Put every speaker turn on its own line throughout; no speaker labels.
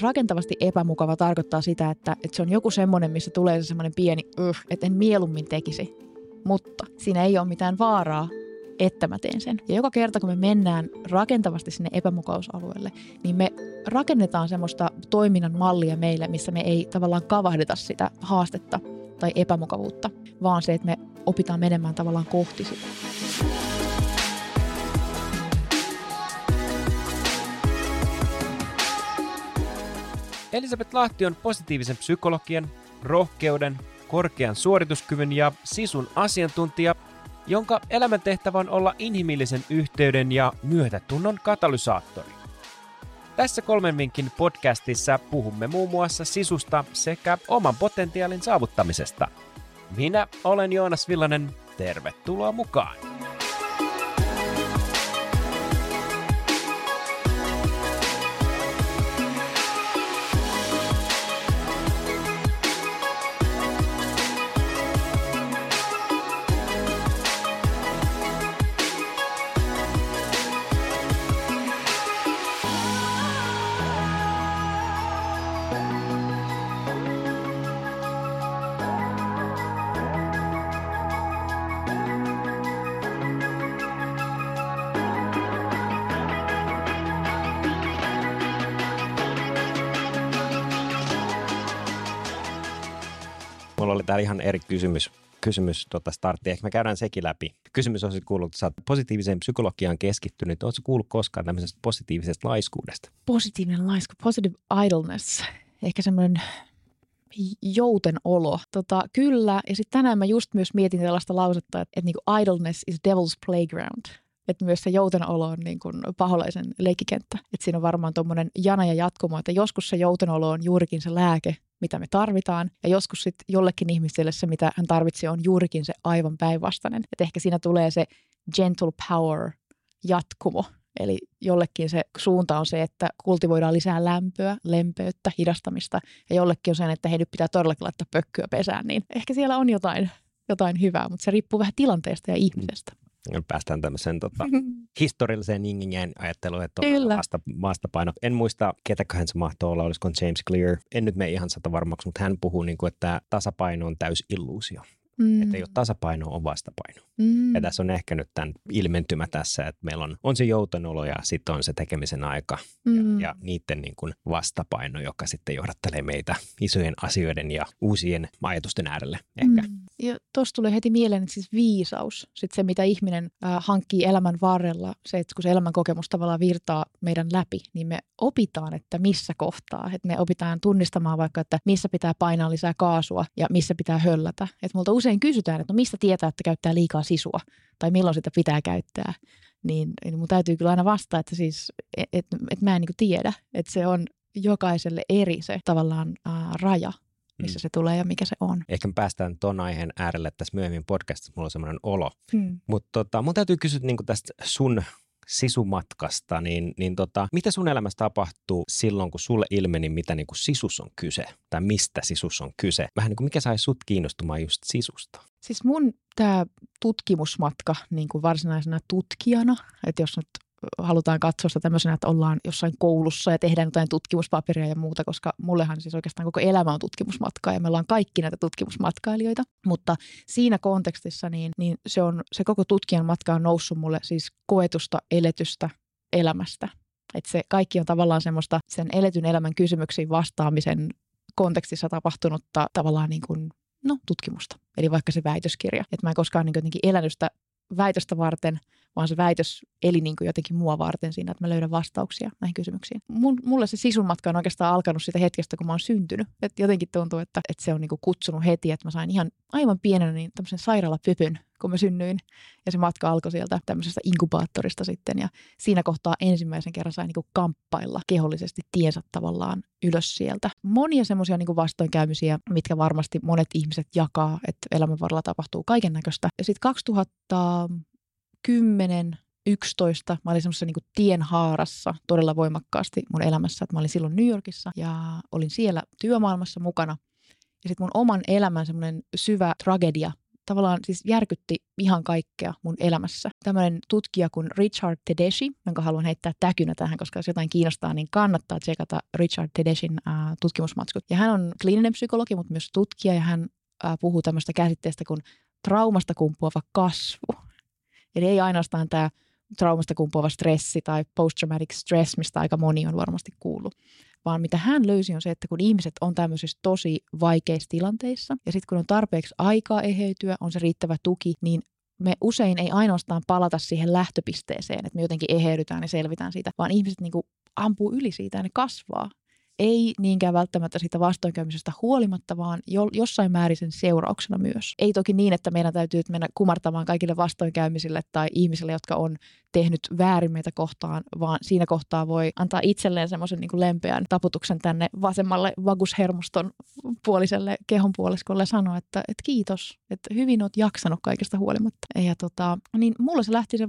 rakentavasti epämukava tarkoittaa sitä, että, että se on joku semmoinen, missä tulee se semmoinen pieni, uh, että en mieluummin tekisi. Mutta siinä ei ole mitään vaaraa, että mä teen sen. Ja joka kerta, kun me mennään rakentavasti sinne epämukausalueelle, niin me rakennetaan semmoista toiminnan mallia meille, missä me ei tavallaan kavahdeta sitä haastetta tai epämukavuutta, vaan se, että me opitaan menemään tavallaan kohti sitä.
Elisabeth Lahti on positiivisen psykologian, rohkeuden, korkean suorituskyvyn ja sisun asiantuntija, jonka elämäntehtävä on olla inhimillisen yhteyden ja myötätunnon katalysaattori. Tässä kolmen vinkin podcastissa puhumme muun muassa sisusta sekä oman potentiaalin saavuttamisesta. Minä olen Joonas Villanen, tervetuloa mukaan!
Täällä ihan eri kysymys, kysymys tota startti. Ehkä me käydään sekin läpi. Kysymys on sitten kuullut, että sä oot positiiviseen psykologiaan keskittynyt. Oletko kuullut koskaan tämmöisestä positiivisesta laiskuudesta?
Positiivinen laisku, positive idleness. Ehkä semmoinen jouten olo. Tota, kyllä, ja sitten tänään mä just myös mietin tällaista lausetta, että, että niinku idleness is devil's playground. Että myös se jouten olo on niin kuin paholaisen leikkikenttä. Että siinä on varmaan tuommoinen jana ja jatkumo, että joskus se jouten olo on juurikin se lääke, mitä me tarvitaan. Ja joskus sitten jollekin ihmiselle se, mitä hän tarvitsee, on juurikin se aivan päinvastainen. Että ehkä siinä tulee se gentle power jatkumo. Eli jollekin se suunta on se, että kultivoidaan lisää lämpöä, lempeyttä, hidastamista. Ja jollekin on se, että hei nyt pitää todellakin laittaa pökkyä pesään. Niin ehkä siellä on jotain, jotain hyvää, mutta se riippuu vähän tilanteesta ja ihmisestä.
Päästään tämmöiseen tota, historialliseen yin ajatteluun, että on vasta, vastapaino. En muista, ketäköhän se mahtoi olla, olisiko James Clear. En nyt mene ihan sata varmaksi, mutta hän puhuu, niin kuin, että tasapaino on täys illuusio.
Mm.
Että ei ole tasapaino, on vastapaino.
Mm.
Ja tässä on ehkä nyt tämän ilmentymä tässä, että meillä on, on se joutonolo ja sitten on se tekemisen aika
Mm.
ja, ja niiden niin kuin vastapaino, joka sitten johdattelee meitä isojen asioiden ja uusien ajatusten äärelle ehkä.
Mm. Ja tuossa tulee heti mieleen, että siis viisaus, sit se mitä ihminen äh, hankkii elämän varrella, se, että kun se elämän kokemus tavallaan virtaa meidän läpi, niin me opitaan, että missä kohtaa. Että me opitaan tunnistamaan vaikka, että missä pitää painaa lisää kaasua ja missä pitää höllätä. Että multa usein kysytään, että no mistä tietää, että käyttää liikaa sisua tai milloin sitä pitää käyttää. Niin, niin mun täytyy kyllä aina vastata, että siis, et, et, et mä en niin tiedä, että se on jokaiselle eri se tavallaan äh, raja, missä
Mm.
se tulee ja mikä se on.
Ehkä me päästään ton aiheen äärelle tässä myöhemmin podcastissa, mulla on semmoinen olo.
Hmm.
Mutta tota, mun täytyy kysyä niin tästä sun sisumatkasta, niin, niin tota, mitä sun elämässä tapahtuu silloin, kun sulle ilmeni, mitä niin kuin sisus on kyse, tai mistä sisus on kyse? Vähän niin kuin mikä sai sut kiinnostumaan just sisusta?
Siis mun tämä tutkimusmatka niin kuin varsinaisena tutkijana, että jos nyt halutaan katsoa sitä tämmöisenä, että ollaan jossain koulussa ja tehdään jotain tutkimuspaperia ja muuta, koska mullehan siis oikeastaan koko elämä on tutkimusmatkaa ja me ollaan kaikki näitä tutkimusmatkailijoita. Mutta siinä kontekstissa niin, niin se, on, se koko tutkijan matka on noussut mulle siis koetusta eletystä elämästä. Että se kaikki on tavallaan semmoista sen eletyn elämän kysymyksiin vastaamisen kontekstissa tapahtunutta tavallaan niin kuin no, tutkimusta. Eli vaikka se väitöskirja. Että mä en koskaan niin elänyt sitä väitöstä varten, vaan se väitös eli niin kuin jotenkin mua varten siinä, että mä löydän vastauksia näihin kysymyksiin. Mun, mulle se sisun matka on oikeastaan alkanut siitä hetkestä, kun mä oon syntynyt. Et jotenkin tuntuu, että, että se on niin kuin kutsunut heti, että mä sain ihan aivan pienenä niin tämmöisen sairaalapypyn, kun mä synnyin. Ja se matka alkoi sieltä tämmöisestä inkubaattorista sitten. Ja siinä kohtaa ensimmäisen kerran sain niin kamppailla kehollisesti tiensä tavallaan ylös sieltä. Monia semmoisia niin vastoinkäymisiä, mitkä varmasti monet ihmiset jakaa, että elämän varrella tapahtuu kaiken näköistä. Ja sitten 2010 11 mä olin semmoisessa niin tienhaarassa todella voimakkaasti mun elämässä. Että mä olin silloin New Yorkissa ja olin siellä työmaailmassa mukana. Ja sitten mun oman elämän semmoinen syvä tragedia tavallaan siis järkytti ihan kaikkea mun elämässä. Tämmöinen tutkija kuin Richard Tedeschi, jonka haluan heittää täkynä tähän, koska jos jotain kiinnostaa, niin kannattaa tsekata Richard Tedeschin äh, tutkimusmatskut. Ja hän on kliininen psykologi, mutta myös tutkija, ja hän äh, puhuu tämmöistä käsitteestä kuin traumasta kumpuava kasvu. Eli ei ainoastaan tämä traumasta kumpuava stressi tai post-traumatic stress, mistä aika moni on varmasti kuullut, vaan mitä hän löysi on se, että kun ihmiset on tämmöisissä tosi vaikeissa tilanteissa ja sitten kun on tarpeeksi aikaa eheytyä, on se riittävä tuki, niin me usein ei ainoastaan palata siihen lähtöpisteeseen, että me jotenkin eheydytään ja selvitään siitä, vaan ihmiset niin kuin ampuu yli siitä ja ne kasvaa ei niinkään välttämättä siitä vastoinkäymisestä huolimatta, vaan jo, jossain määrin sen seurauksena myös. Ei toki niin, että meidän täytyy mennä kumartamaan kaikille vastoinkäymisille tai ihmisille, jotka on tehnyt väärin meitä kohtaan, vaan siinä kohtaa voi antaa itselleen semmoisen niin lempeän taputuksen tänne vasemmalle vagushermoston puoliselle kehon puoliskolle ja sanoa, että, että kiitos, että hyvin oot jaksanut kaikesta huolimatta. Ja tota, niin mulla se lähti se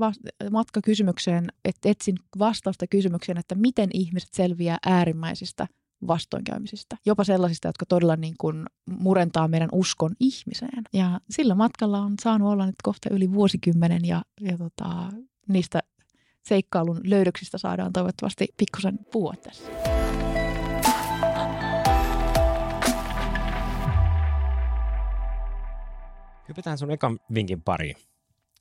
matka kysymykseen, että etsin vastausta kysymykseen, että miten ihmiset selviää äärimmäisistä vastoinkäymisistä. Jopa sellaisista, jotka todella niin kuin murentaa meidän uskon ihmiseen. Ja sillä matkalla on saanut olla nyt kohta yli vuosikymmenen ja, ja tota, niistä seikkailun löydöksistä saadaan toivottavasti pikkusen puhua tässä.
Hypätään sun ekan vinkin pari.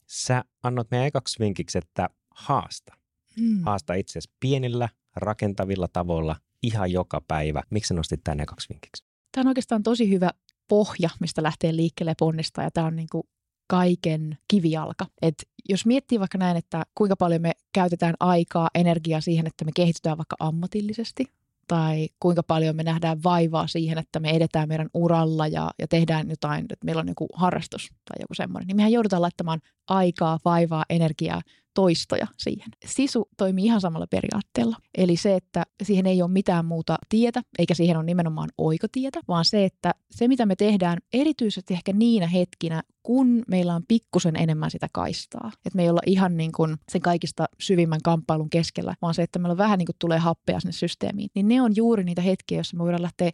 Sä annot meidän ekaksi vinkiksi, että haasta. Hmm. Haasta itsesi pienillä, rakentavilla tavoilla ihan joka päivä. Miksi nostit tämän ekaksi vinkiksi?
Tämä on oikeastaan tosi hyvä pohja, mistä lähtee liikkeelle ponnistaa ja tämä on niin kuin kaiken kivijalka. Et jos miettii vaikka näin, että kuinka paljon me käytetään aikaa, energiaa siihen, että me kehitytään vaikka ammatillisesti, tai kuinka paljon me nähdään vaivaa siihen, että me edetään meidän uralla ja, ja tehdään jotain, että meillä on joku harrastus tai joku semmoinen, niin mehän joudutaan laittamaan aikaa, vaivaa, energiaa toistoja siihen. Sisu toimii ihan samalla periaatteella. Eli se, että siihen ei ole mitään muuta tietä, eikä siihen ole nimenomaan oikotietä, vaan se, että se mitä me tehdään erityisesti ehkä niinä hetkinä, kun meillä on pikkusen enemmän sitä kaistaa. Että me ei olla ihan niin kuin sen kaikista syvimmän kamppailun keskellä, vaan se, että meillä vähän niin kuin tulee happea sinne systeemiin. Niin ne on juuri niitä hetkiä, joissa me voidaan lähteä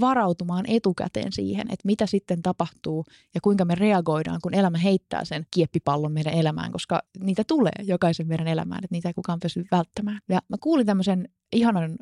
varautumaan etukäteen siihen, että mitä sitten tapahtuu ja kuinka me reagoidaan, kun elämä heittää sen kieppipallon meidän elämään, koska niitä tulee jokaisen meidän elämään, että niitä ei kukaan pysty välttämään. Ja mä kuulin tämmöisen ihanan,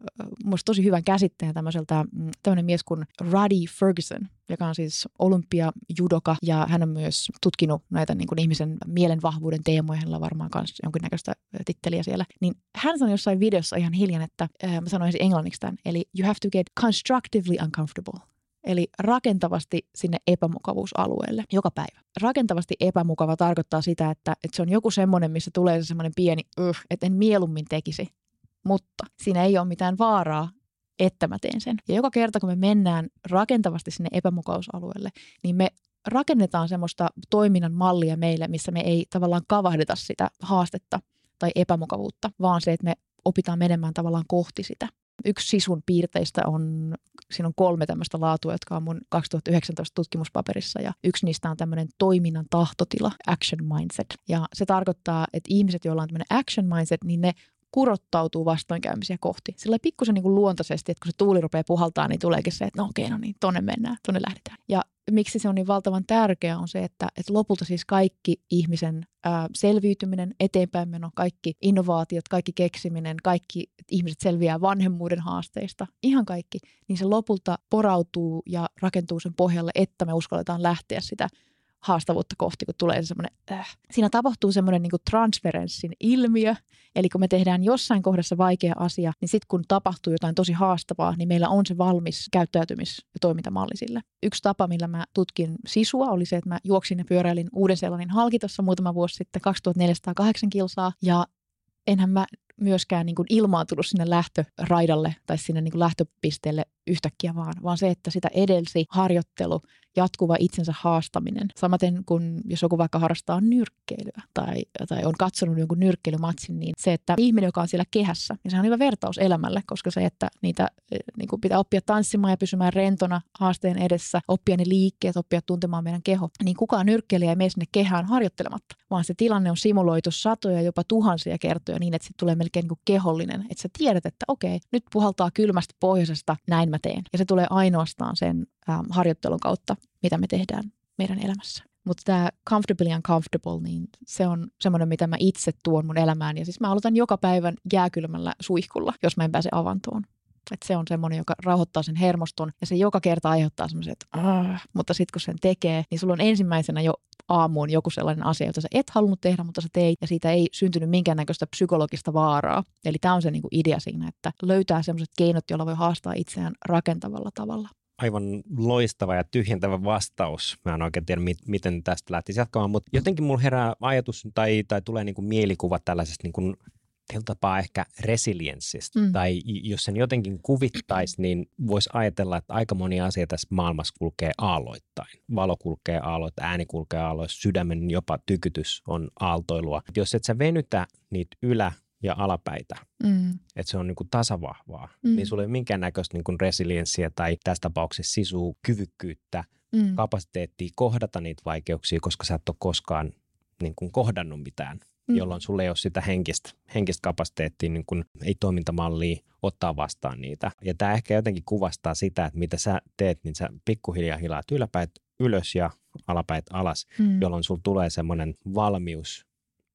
musta tosi hyvän käsitteen tämmöiseltä, mm, tämmöinen mies kuin Ruddy Ferguson, joka on siis olympiajudoka ja hän on myös tutkinut näitä niin kuin ihmisen mielen vahvuuden teemoja, hänellä on varmaan myös jonkinnäköistä titteliä siellä. Niin hän sanoi jossain videossa ihan hiljan, että äh, mä sanoisin englanniksi tämän, eli you have to get constructively uncomfortable. Eli rakentavasti sinne epämukavuusalueelle joka päivä. Rakentavasti epämukava tarkoittaa sitä, että, että se on joku semmoinen, missä tulee se semmoinen pieni, että en mieluummin tekisi mutta siinä ei ole mitään vaaraa, että mä teen sen. Ja joka kerta, kun me mennään rakentavasti sinne epämukausalueelle, niin me rakennetaan semmoista toiminnan mallia meille, missä me ei tavallaan kavahdeta sitä haastetta tai epämukavuutta, vaan se, että me opitaan menemään tavallaan kohti sitä. Yksi sisun piirteistä on, siinä on kolme tämmöistä laatua, jotka on mun 2019 tutkimuspaperissa ja yksi niistä on tämmöinen toiminnan tahtotila, action mindset. Ja se tarkoittaa, että ihmiset, joilla on tämmöinen action mindset, niin ne kurottautuu vastoinkäymisiä kohti. Sillä pikkusen niin kuin luontaisesti, että kun se tuuli rupeaa puhaltaa, niin tuleekin se, että no okei, no niin, tonne mennään, tonne lähdetään. Ja miksi se on niin valtavan tärkeää on se, että, että lopulta siis kaikki ihmisen ää, selviytyminen, eteenpäinmeno, kaikki innovaatiot, kaikki keksiminen, kaikki ihmiset selviää vanhemmuuden haasteista, ihan kaikki, niin se lopulta porautuu ja rakentuu sen pohjalle, että me uskalletaan lähteä sitä haastavuutta kohti, kun tulee semmoinen, äh. siinä tapahtuu semmoinen niin transferenssin ilmiö, eli kun me tehdään jossain kohdassa vaikea asia, niin sitten kun tapahtuu jotain tosi haastavaa, niin meillä on se valmis käyttäytymis- ja toimintamalli sille. Yksi tapa, millä mä tutkin sisua, oli se, että mä juoksin ja pyöräilin Uuden-Seelannin halkitossa muutama vuosi sitten 2408 kilsaa, ja enhän mä myöskään niin kuin ilmaantunut sinne lähtöraidalle tai sinne niin kuin lähtöpisteelle yhtäkkiä vaan, vaan se, että sitä edelsi harjoittelu, jatkuva itsensä haastaminen. Samaten kuin jos joku vaikka harrastaa nyrkkeilyä tai, tai on katsonut jonkun nyrkkeilymatsin, niin se, että ihminen, joka on siellä kehässä, niin se on hyvä vertaus elämälle, koska se, että niitä eh, niin kuin pitää oppia tanssimaan ja pysymään rentona haasteen edessä, oppia ne liikkeet, oppia tuntemaan meidän keho, niin kukaan nyrkkeilijä ei mene sinne kehään harjoittelematta, vaan se tilanne on simuloitu satoja, jopa tuhansia kertoja niin, että se tulee melkein niin kuin kehollinen, että sä tiedät, että okei, nyt puhaltaa kylmästä pohjoisesta, näin mä teen. Ja se tulee ainoastaan sen ähm, harjoittelun kautta, mitä me tehdään meidän elämässä. Mutta tämä comfortably uncomfortable, niin se on semmoinen, mitä mä itse tuon mun elämään. Ja siis mä aloitan joka päivän jääkylmällä suihkulla, jos mä en pääse avantoon. Et se on semmoinen, joka rauhoittaa sen hermoston ja se joka kerta aiheuttaa Aah. mutta sitten kun sen tekee, niin sulla on ensimmäisenä jo aamuun joku sellainen asia, jota sä et halunnut tehdä, mutta sä teit ja siitä ei syntynyt minkäännäköistä psykologista vaaraa. Eli tämä on se niinku idea siinä, että löytää semmoiset keinot, joilla voi haastaa itseään rakentavalla tavalla
aivan loistava ja tyhjentävä vastaus. Mä en oikein tiedä, miten tästä lähtisi jatkamaan, mutta jotenkin mulla herää ajatus tai, tai tulee niin kuin mielikuva tällaisesta niin tapaa ehkä resilienssistä. Mm. Tai jos sen jotenkin kuvittaisi, niin voisi ajatella, että aika moni asia tässä maailmassa kulkee aalloittain. Valo kulkee aalloittain, ääni kulkee aalloittain, sydämen jopa tykytys on aaltoilua. Jos et sä venytä niitä ylä- ja alapäitä, mm. että se on niin kuin tasavahvaa, mm. niin sulla ei ole minkäännäköistä niin kuin resilienssiä tai tässä tapauksessa sisuu kyvykkyyttä, mm. kapasiteettia kohdata niitä vaikeuksia, koska sä et ole koskaan niin kuin kohdannut mitään mm. jolloin sulle ei ole sitä henkistä, henkistä kapasiteettia, niin kuin, ei toimintamallia ottaa vastaan niitä. Ja tämä ehkä jotenkin kuvastaa sitä, että mitä sä teet, niin sä pikkuhiljaa hilaat yläpäät ylös ja alapäät alas, mm. jolloin sulla tulee semmoinen valmius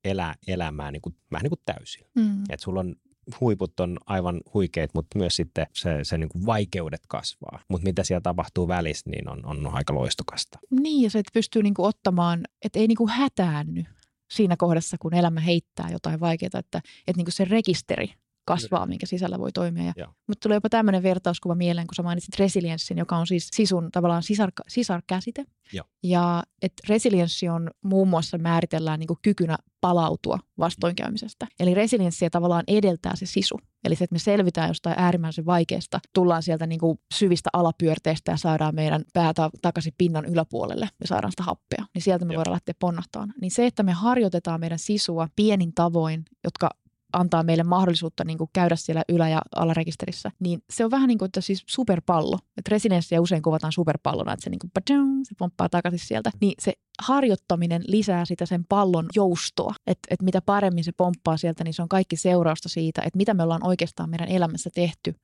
elää elämää niin kuin, vähän niin kuin täysin. Mm. Että sulla on huiput on aivan huikeet, mutta myös sitten se, se niin kuin vaikeudet kasvaa. Mutta mitä siellä tapahtuu välissä, niin on, on aika loistokasta.
Niin, ja se, että pystyy niin kuin ottamaan, että ei niin kuin hätäänny siinä kohdassa, kun elämä heittää jotain vaikeaa, että, että niin kuin se rekisteri kasvaa, minkä sisällä voi toimia. Ja, mutta tulee jopa tämmöinen vertauskuva mieleen, kun sä mainitsit resilienssin, joka on siis sisun tavallaan sisar, sisarkäsite.
Ja,
ja että resilienssi on muun muassa määritellään niin kykynä palautua vastoinkäymisestä. Eli resilienssiä tavallaan edeltää se sisu. Eli se, että me selvitään jostain äärimmäisen vaikeasta, tullaan sieltä niin kuin syvistä alapyörteistä ja saadaan meidän päätä takaisin pinnan yläpuolelle ja saadaan sitä happea. Niin sieltä me Joo. voidaan lähteä ponnahtaan. Niin se, että me harjoitetaan meidän sisua pienin tavoin, jotka antaa meille mahdollisuutta niin kuin käydä siellä ylä- ja alarekisterissä, niin se on vähän niin kuin että siis superpallo. Että resilienssiä usein kuvataan superpallona, että se, niin kuin, se pomppaa takaisin sieltä. Niin se harjoittaminen lisää sitä sen pallon joustoa. Että et mitä paremmin se pomppaa sieltä, niin se on kaikki seurausta siitä, että mitä me ollaan oikeastaan meidän elämässä tehty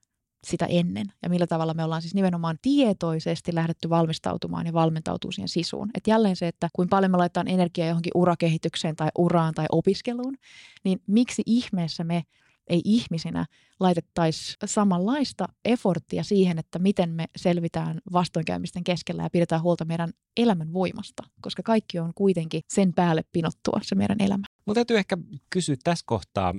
sitä ennen ja millä tavalla me ollaan siis nimenomaan tietoisesti lähdetty valmistautumaan ja valmentautuu siihen sisuun. Et jälleen se, että kuin paljon me laitetaan energiaa johonkin urakehitykseen tai uraan tai opiskeluun, niin miksi ihmeessä me ei ihmisinä laitettaisi samanlaista eforttia siihen, että miten me selvitään vastoinkäymisten keskellä ja pidetään huolta meidän elämän voimasta, koska kaikki on kuitenkin sen päälle pinottua se meidän elämä.
Mutta täytyy ehkä kysyä tässä kohtaa,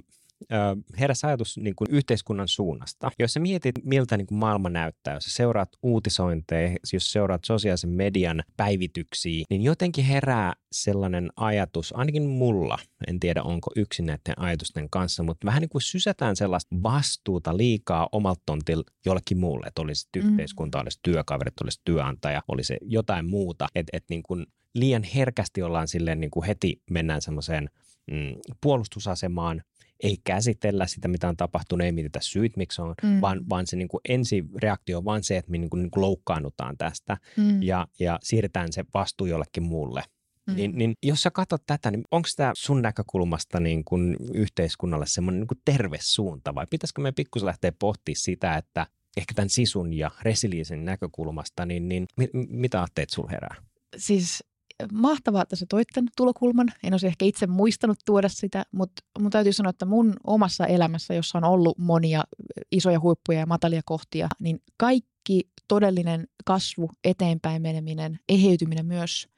heräsi ajatus niin kuin yhteiskunnan suunnasta. Jos sä mietit, miltä niin kuin maailma näyttää, jos sä seuraat uutisointeja, jos seuraat sosiaalisen median päivityksiä, niin jotenkin herää sellainen ajatus, ainakin mulla, en tiedä onko yksin näiden ajatusten kanssa, mutta vähän niin kuin sysätään sellaista vastuuta liikaa omalta tontilla jollekin muulle, että olisi mm. yhteiskunta, olisi työkaverit, olisi työnantaja, olisi jotain muuta, että et niin kuin liian herkästi ollaan silleen niin kuin heti mennään semmoiseen mm, puolustusasemaan, ei käsitellä sitä, mitä on tapahtunut, ei mietitä syyt, miksi on, mm. vaan, vaan se niin kuin ensireaktio on vain se, että me niin kuin, niin kuin loukkaannutaan tästä mm. ja, ja siirretään se vastuu jollekin muulle. Mm. Niin, niin jos sä katsot tätä, niin onko tämä sun näkökulmasta niin kuin yhteiskunnalle semmoinen niin terve suunta vai pitäisikö me pikkusen lähteä pohtimaan sitä, että ehkä tämän sisun ja resiliensin näkökulmasta, niin, niin mit, mitä ajatteet sulla herää?
Siis mahtavaa, että sä toit tämän tulokulman. En olisi ehkä itse muistanut tuoda sitä, mutta mun täytyy sanoa, että mun omassa elämässä, jossa on ollut monia isoja huippuja ja matalia kohtia, niin kaikki todellinen kasvu, eteenpäin meneminen, eheytyminen myös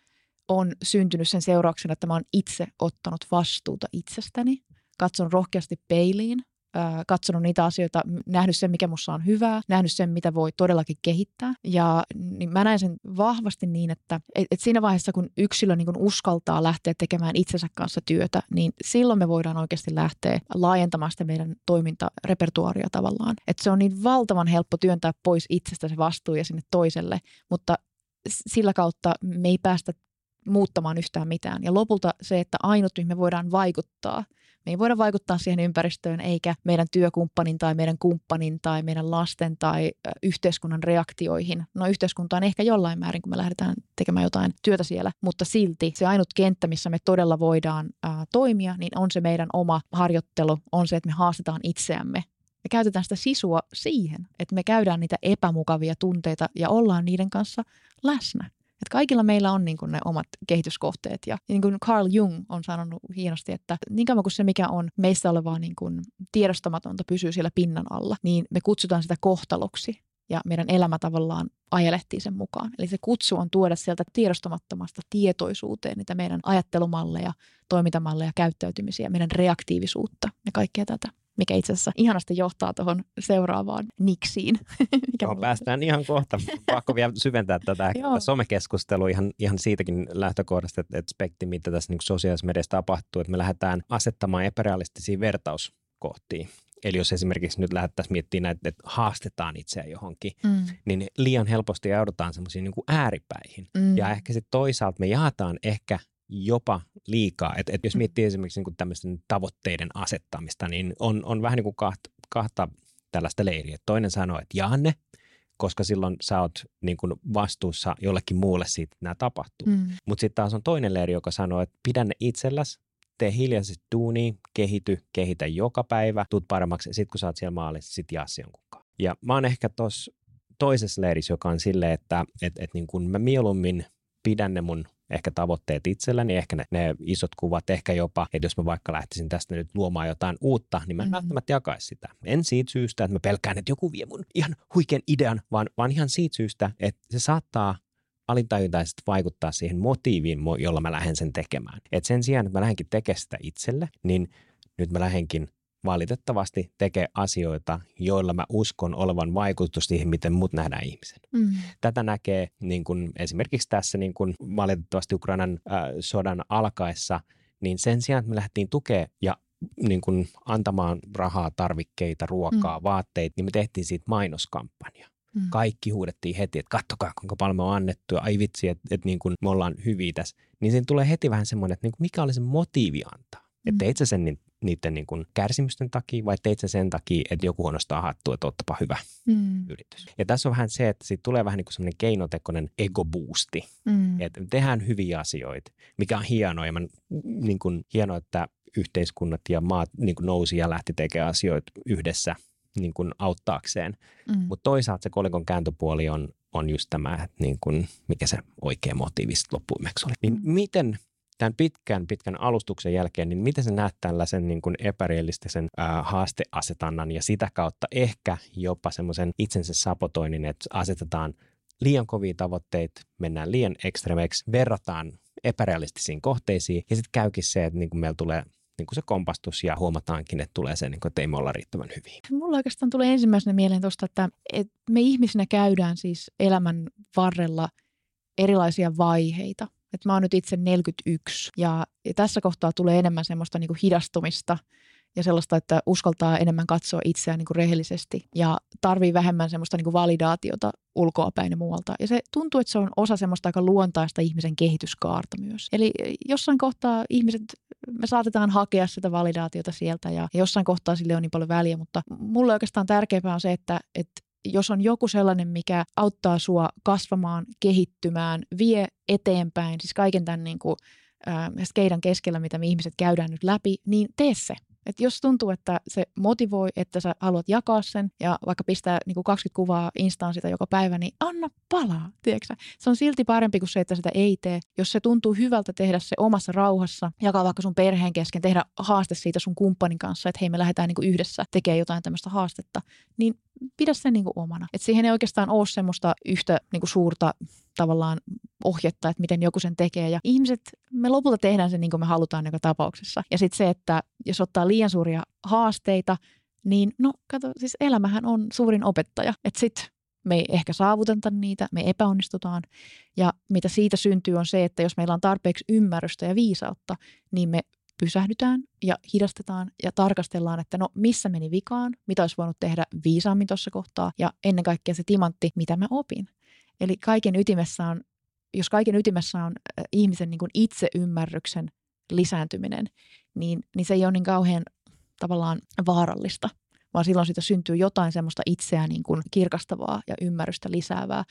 on syntynyt sen seurauksena, että mä oon itse ottanut vastuuta itsestäni, katson rohkeasti peiliin, katsonut niitä asioita, nähnyt sen, mikä mussa on hyvää, nähnyt sen, mitä voi todellakin kehittää. Ja niin mä näen sen vahvasti niin, että et, et siinä vaiheessa, kun yksilö niin kun uskaltaa lähteä tekemään itsensä kanssa työtä, niin silloin me voidaan oikeasti lähteä laajentamaan sitä meidän toimintarepertuaaria tavallaan. Että se on niin valtavan helppo työntää pois itsestä se vastuu ja sinne toiselle, mutta sillä kautta me ei päästä muuttamaan yhtään mitään. Ja lopulta se, että ainut, mihin me voidaan vaikuttaa – ei voida vaikuttaa siihen ympäristöön eikä meidän työkumppanin tai meidän kumppanin tai meidän lasten tai yhteiskunnan reaktioihin. No yhteiskunta on ehkä jollain määrin, kun me lähdetään tekemään jotain työtä siellä, mutta silti se ainut kenttä, missä me todella voidaan ää, toimia, niin on se meidän oma harjoittelu, on se, että me haastetaan itseämme me käytetään sitä sisua siihen, että me käydään niitä epämukavia tunteita ja ollaan niiden kanssa läsnä. Että kaikilla meillä on niin kuin ne omat kehityskohteet. Ja niin kuin Carl Jung on sanonut hienosti, että niin kauan kuin se, mikä on meistä olevaa niin kuin tiedostamatonta, pysyy siellä pinnan alla, niin me kutsutaan sitä kohtaloksi ja meidän elämä tavallaan ajelehtii sen mukaan. Eli se kutsu on tuoda sieltä tiedostamattomasta tietoisuuteen niitä meidän ajattelumalleja, toimintamalleja, käyttäytymisiä, meidän reaktiivisuutta ja kaikkea tätä mikä itse asiassa ihanasti johtaa tuohon seuraavaan niksiin.
mikä no, päästään ihan kohta. Pakko vielä syventää tätä somekeskustelua ihan, ihan siitäkin lähtökohdasta, että, että spekti, mitä tässä niin sosiaalisessa mediassa tapahtuu, että me lähdetään asettamaan epärealistisia vertauskohtia. Eli jos esimerkiksi nyt lähdettäisiin miettimään näitä, että haastetaan itseä johonkin, mm. niin liian helposti joudutaan semmoisiin niin ääripäihin. Mm. Ja ehkä sitten toisaalta me jaetaan ehkä jopa liikaa. Et, et jos mm. miettii esimerkiksi niin tämmöisten tavoitteiden asettamista, niin on, on vähän niin kuin kahta, kahta tällaista leiriä. Toinen sanoo, että jaa ne, koska silloin sä oot niin kuin vastuussa jollekin muulle siitä, että nämä tapahtuu. Mm. Mutta sitten taas on toinen leiri, joka sanoo, että pidä ne itselläsi, tee hiljaisesti duuni, kehity, kehitä joka päivä, tuut paremmaksi, sitten kun sä oot siellä maalissa, sit jaa se jonkun Ja mä oon ehkä tuossa toisessa leirissä, joka on silleen, että et, et niin kun mä mieluummin pidän ne mun ehkä tavoitteet itselläni, ehkä ne, ne isot kuvat, ehkä jopa, että jos mä vaikka lähtisin tästä nyt luomaan jotain uutta, niin mä en mm-hmm. välttämättä jakaisi sitä. En siitä syystä, että mä pelkään, että joku vie mun ihan huikean idean, vaan, vaan ihan siitä syystä, että se saattaa alintajuntaisesti vaikuttaa siihen motiiviin, jolla mä lähden sen tekemään. Et sen sijaan, että mä lähdenkin tekemään sitä itselle, niin nyt mä lähdenkin valitettavasti tekee asioita, joilla mä uskon olevan vaikutus siihen, miten mut nähdään ihmisen. Mm. Tätä näkee niin kun, esimerkiksi tässä niin kun, valitettavasti Ukrainan äh, sodan alkaessa, niin sen sijaan, että me lähdettiin tukea ja niin kun, antamaan rahaa, tarvikkeita, ruokaa, mm. vaatteita, niin me tehtiin siitä mainoskampanja. Mm. Kaikki huudettiin heti, että kattokaa kuinka paljon me on annettu ja ai vitsi, että, että niin kun me ollaan hyviä tässä. Niin siinä tulee heti vähän semmoinen, että niin mikä oli se motiivi antaa. Mm. Että itse sen niiden niin kuin kärsimysten takia vai teit sen takia, että joku huonostaa hattua, että ottapa hyvä mm. yritys. Ja tässä on vähän se, että siitä tulee vähän niin kuin semmoinen keinotekoinen ego-boosti, mm. että tehdään hyviä asioita, mikä on hienoa ja mä, niin kuin, hienoa, että yhteiskunnat ja maat niin kuin nousi ja lähti tekemään asioita yhdessä niin kuin auttaakseen. Mm. Mutta toisaalta se kolikon kääntöpuoli on, on just tämä, että niin kuin, mikä se oikea motiivi loppuimeksi oli. Niin mm. miten tämän pitkän, pitkän alustuksen jälkeen, niin miten sä näet tällaisen niin kuin epärealistisen ää, haasteasetannan ja sitä kautta ehkä jopa semmoisen itsensä sapotoinnin, että asetetaan liian kovia tavoitteita, mennään liian ekstremeiksi, verrataan epärealistisiin kohteisiin ja sitten käykin se, että niin kuin meillä tulee niin kuin se kompastus ja huomataankin, että tulee se, niin kuin, että ei me olla riittävän hyviä.
Mulla oikeastaan tulee ensimmäisenä mieleen tuosta, että, että me ihmisinä käydään siis elämän varrella erilaisia vaiheita – että mä oon nyt itse 41 ja, ja tässä kohtaa tulee enemmän semmoista niin kuin hidastumista ja sellaista, että uskaltaa enemmän katsoa itseään niin kuin rehellisesti ja tarvii vähemmän semmoista niin kuin validaatiota ulkoapäin ja muualta. Ja se tuntuu, että se on osa semmoista aika luontaista ihmisen kehityskaarta myös. Eli jossain kohtaa ihmiset, me saatetaan hakea sitä validaatiota sieltä ja, ja jossain kohtaa sille on niin paljon väliä, mutta mulle oikeastaan tärkeämpää on se, että, että jos on joku sellainen, mikä auttaa sua kasvamaan, kehittymään, vie eteenpäin, siis kaiken tämän niin kuin, äh, skeidan keskellä, mitä me ihmiset käydään nyt läpi, niin tee se. Et jos tuntuu, että se motivoi, että sä haluat jakaa sen ja vaikka pistää niin kuin 20 kuvaa Instaan sitä joka päivä, niin anna palaa, tiedätkö? Se on silti parempi kuin se, että sitä ei tee. Jos se tuntuu hyvältä tehdä se omassa rauhassa, jakaa vaikka sun perheen kesken, tehdä haaste siitä sun kumppanin kanssa, että hei me lähdetään niin kuin yhdessä tekemään jotain tämmöistä haastetta, niin pidä sen niin kuin omana. Et siihen ei oikeastaan ole semmoista yhtä niin kuin suurta tavallaan ohjetta, että miten joku sen tekee. Ja ihmiset, me lopulta tehdään sen niin kuin me halutaan joka tapauksessa. Ja sitten se, että jos ottaa liian suuria haasteita, niin no kato, siis elämähän on suurin opettaja. Että sitten me ei ehkä saavuteta niitä, me epäonnistutaan. Ja mitä siitä syntyy on se, että jos meillä on tarpeeksi ymmärrystä ja viisautta, niin me pysähdytään ja hidastetaan ja tarkastellaan, että no missä meni vikaan, mitä olisi voinut tehdä viisaammin tuossa kohtaa ja ennen kaikkea se timantti, mitä mä opin. Eli kaiken ytimessä on, jos kaiken ytimessä on äh, ihmisen niin kuin itseymmärryksen lisääntyminen, niin, niin se ei ole niin kauhean tavallaan vaarallista, vaan silloin siitä syntyy jotain semmoista itseään niin kuin kirkastavaa ja ymmärrystä lisäävää,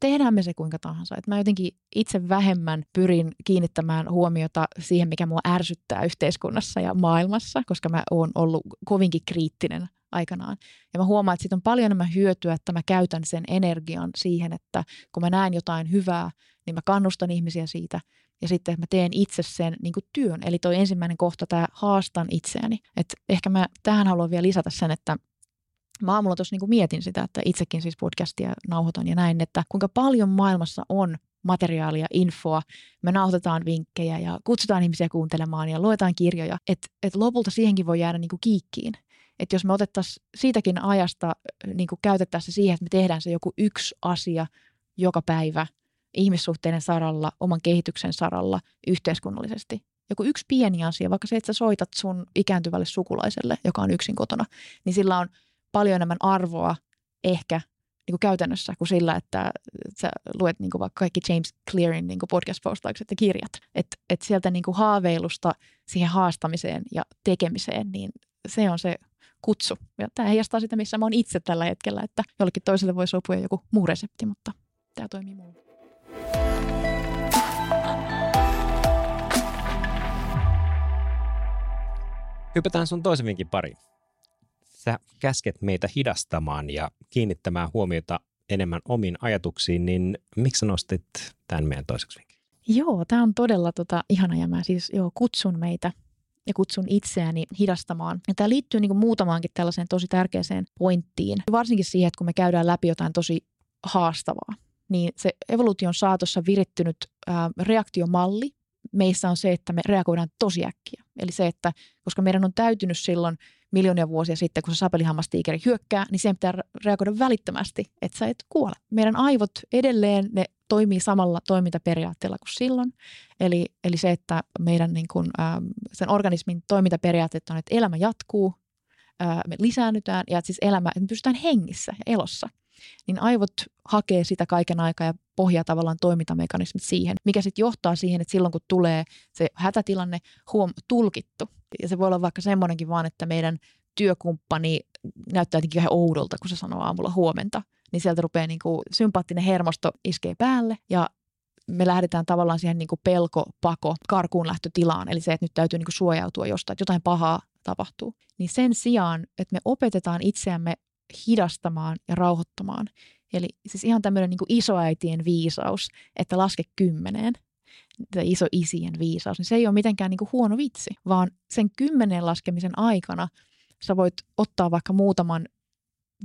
tehdään me se kuinka tahansa. Et mä jotenkin itse vähemmän pyrin kiinnittämään huomiota siihen, mikä mua ärsyttää yhteiskunnassa ja maailmassa, koska mä oon ollut kovinkin kriittinen aikanaan. Ja mä huomaan, että siitä on paljon enemmän hyötyä, että mä käytän sen energian siihen, että kun mä näen jotain hyvää, niin mä kannustan ihmisiä siitä. Ja sitten mä teen itse sen niin kuin työn. Eli toi ensimmäinen kohta, tämä haastan itseäni. Et ehkä mä tähän haluan vielä lisätä sen, että mä aamulla tuossa niin mietin sitä, että itsekin siis podcastia nauhoitan ja näin, että kuinka paljon maailmassa on materiaalia, infoa, me nauhoitetaan vinkkejä ja kutsutaan ihmisiä kuuntelemaan ja luetaan kirjoja, että et lopulta siihenkin voi jäädä niin kuin kiikkiin. Että jos me otettaisiin siitäkin ajasta, niin kuin käytettäisiin siihen, että me tehdään se joku yksi asia joka päivä ihmissuhteiden saralla, oman kehityksen saralla, yhteiskunnallisesti. Joku yksi pieni asia, vaikka se, että sä soitat sun ikääntyvälle sukulaiselle, joka on yksin kotona, niin sillä on paljon enemmän arvoa ehkä niin kuin käytännössä kuin sillä, että sä luet niin kuin vaikka kaikki James Clearin niin podcast-postaukset ja kirjat. Että et sieltä niin kuin haaveilusta siihen haastamiseen ja tekemiseen, niin se on se kutsu. Ja tämä heijastaa sitä, missä mä oon itse tällä hetkellä, että jollekin toiselle voi sopua joku muu resepti, mutta tämä toimii mulle.
Hypätään sun toisen vinkin pariin sä käsket meitä hidastamaan ja kiinnittämään huomiota enemmän omiin ajatuksiin, niin miksi sä nostit tämän meidän toiseksi vinkin?
Joo, tämä on todella tota, ihana ja mä siis joo, kutsun meitä ja kutsun itseäni hidastamaan. Ja tämä liittyy niin muutamaankin tällaiseen tosi tärkeäseen pointtiin. Varsinkin siihen, että kun me käydään läpi jotain tosi haastavaa, niin se evoluution saatossa virittynyt ää, reaktiomalli meissä on se, että me reagoidaan tosi äkkiä. Eli se, että koska meidän on täytynyt silloin miljoonia vuosia sitten, kun se sapelihammastiikeri hyökkää, niin siihen pitää reagoida välittömästi, että sä et kuole. Meidän aivot edelleen, ne toimii samalla toimintaperiaatteella kuin silloin. Eli, eli se, että meidän niin kuin, sen organismin toimintaperiaatteet on, että elämä jatkuu, äh, me lisäännytään ja että siis elämä, että me pysytään hengissä ja elossa. Niin aivot hakee sitä kaiken aikaa ja pohjaa tavallaan toimintamekanismit siihen, mikä sitten johtaa siihen, että silloin kun tulee se hätätilanne, huom, tulkittu. Ja se voi olla vaikka semmoinenkin vaan, että meidän työkumppani näyttää jotenkin ihan oudolta, kun se sanoo aamulla huomenta. Niin sieltä rupeaa niin kuin sympaattinen hermosto iskee päälle ja me lähdetään tavallaan siihen niin kuin pelko, pako, karkuun lähtötilaan. Eli se, että nyt täytyy niin kuin suojautua jostain, että jotain pahaa tapahtuu. Niin sen sijaan, että me opetetaan itseämme hidastamaan ja rauhoittamaan, Eli siis ihan tämmöinen niin isoäitien viisaus, että laske kymmeneen, tai iso isien viisaus, niin se ei ole mitenkään niin huono vitsi, vaan sen kymmenen laskemisen aikana sä voit ottaa vaikka muutaman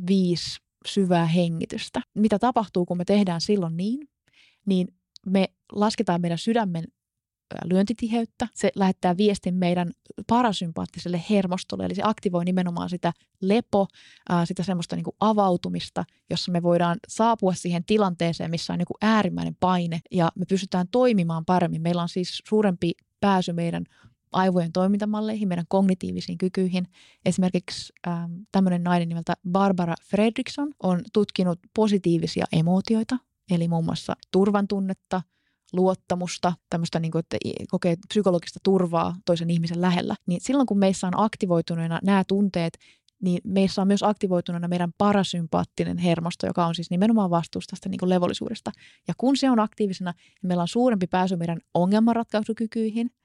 viisi syvää hengitystä. Mitä tapahtuu, kun me tehdään silloin niin, niin me lasketaan meidän sydämen lyöntitiheyttä. Se lähettää viestin meidän parasympaattiselle hermostolle, eli se aktivoi nimenomaan sitä lepo, sitä semmoista niin kuin avautumista, jossa me voidaan saapua siihen tilanteeseen, missä on niin kuin äärimmäinen paine ja me pystytään toimimaan paremmin. Meillä on siis suurempi pääsy meidän aivojen toimintamalleihin, meidän kognitiivisiin kykyihin. Esimerkiksi ähm, tämmöinen nainen nimeltä Barbara Fredrickson on tutkinut positiivisia emootioita, eli muun muassa turvan tunnetta – luottamusta, tämmöistä niin kuin, että kokee psykologista turvaa toisen ihmisen lähellä, niin silloin kun meissä on aktivoituneena nämä tunteet, niin meissä on myös aktivoituneena meidän parasympaattinen hermosto, joka on siis nimenomaan vastuussa tästä niin levollisuudesta. Ja kun se on aktiivisena, niin meillä on suurempi pääsy meidän ongelmanratkaisukykyihin –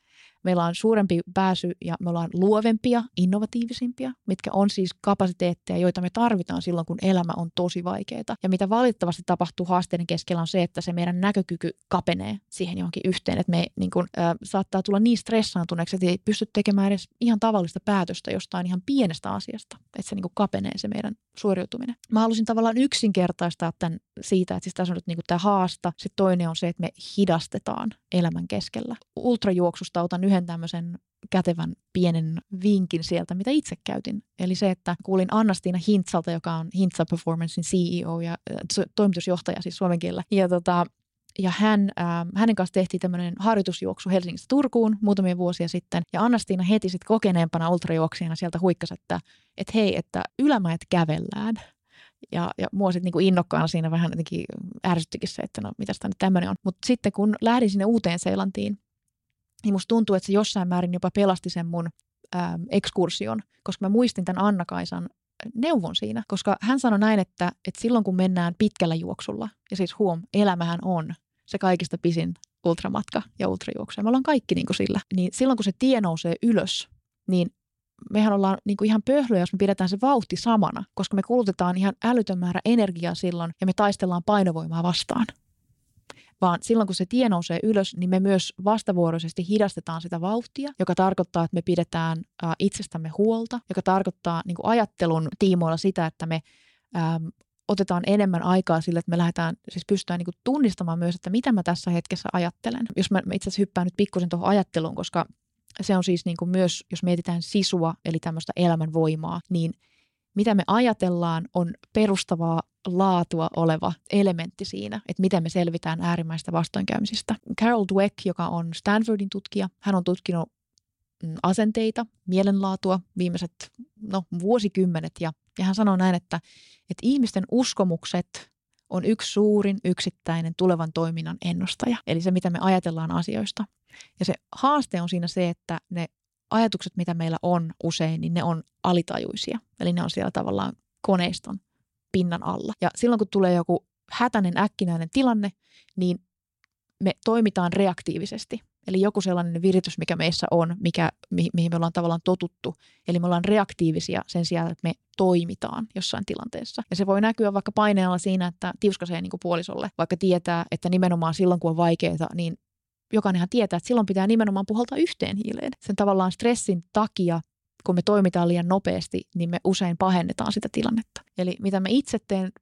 Meillä on suurempi pääsy ja me ollaan luovempia, innovatiivisimpia, mitkä on siis kapasiteetteja, joita me tarvitaan silloin, kun elämä on tosi vaikeaa. Ja mitä valitettavasti tapahtuu haasteiden keskellä on se, että se meidän näkökyky kapenee siihen johonkin yhteen, että me niin kuin, äh, saattaa tulla niin stressaantuneeksi, että ei pysty tekemään edes ihan tavallista päätöstä jostain ihan pienestä asiasta, että se niin kapenee se meidän suoriutuminen. Mä halusin tavallaan yksinkertaistaa tämän siitä, että siis tässä on nyt niin tämä haasta. Se toinen on se, että me hidastetaan elämän keskellä. Ultrajuoksusta otan yhden tämmöisen kätevän pienen vinkin sieltä, mitä itse käytin. Eli se, että kuulin Annastiina Hintsalta, joka on Hintsa Performancein CEO ja äh, toimitusjohtaja siis suomen kielellä. Ja tota, ja hän, äh, hänen kanssa tehtiin tämmöinen harjoitusjuoksu Helsingistä Turkuun muutamia vuosia sitten. Ja Annastiina heti sitten kokeneempana ultrajuoksijana sieltä huikkasi, että, että hei, että ylämäet kävellään. Ja, ja mua sitten niinku innokkaana siinä vähän jotenkin ärsyttikin se, että no mitäs tämä nyt tämmöinen on. Mutta sitten kun lähdin sinne uuteen Seelantiin, niin musta tuntuu, että se jossain määrin jopa pelasti sen mun ää, ekskursion, koska mä muistin tämän Anna-Kaisan neuvon siinä, koska hän sanoi näin, että, että silloin kun mennään pitkällä juoksulla, ja siis huom, elämähän on se kaikista pisin ultramatka ja ultrajuoksu, ja me ollaan kaikki niin kuin sillä, niin silloin kun se tie nousee ylös, niin mehän ollaan niin kuin ihan pöhlyä, jos me pidetään se vauhti samana, koska me kulutetaan ihan älytön määrä energiaa silloin ja me taistellaan painovoimaa vastaan. Vaan silloin, kun se tie nousee ylös, niin me myös vastavuoroisesti hidastetaan sitä vauhtia, joka tarkoittaa, että me pidetään ä, itsestämme huolta, joka tarkoittaa niin kuin ajattelun tiimoilla sitä, että me äm, otetaan enemmän aikaa sille, että me lähdetään, siis pystytään niin kuin tunnistamaan myös, että mitä mä tässä hetkessä ajattelen. Jos mä, mä itse asiassa hyppään nyt pikkusen tuohon ajatteluun, koska se on siis niin kuin myös, jos mietitään sisua, eli tämmöistä elämän voimaa, niin mitä me ajatellaan on perustavaa laatua oleva elementti siinä, että miten me selvitään äärimmäistä vastoinkäymisistä. Carol Dweck, joka on Stanfordin tutkija, hän on tutkinut mm, asenteita, mielenlaatua viimeiset no, vuosikymmenet ja, ja hän sanoo näin, että, että ihmisten uskomukset on yksi suurin yksittäinen tulevan toiminnan ennustaja, eli se mitä me ajatellaan asioista. Ja se haaste on siinä se, että ne ajatukset, mitä meillä on usein, niin ne on alitajuisia. Eli ne on siellä tavallaan koneiston pinnan alla. Ja silloin kun tulee joku hätäinen äkkinäinen tilanne, niin me toimitaan reaktiivisesti. Eli joku sellainen viritys, mikä meissä on, mikä, mi- mihin me ollaan tavallaan totuttu. Eli me ollaan reaktiivisia sen sijaan, että me toimitaan jossain tilanteessa. Ja se voi näkyä vaikka paineella siinä, että tiuskasee niin puolisolle, vaikka tietää, että nimenomaan silloin kun on vaikeaa, niin jokainenhan tietää, että silloin pitää nimenomaan puhaltaa yhteen hiileen. Sen tavallaan stressin takia, kun me toimitaan liian nopeasti, niin me usein pahennetaan sitä tilannetta. Eli mitä mä itse teen,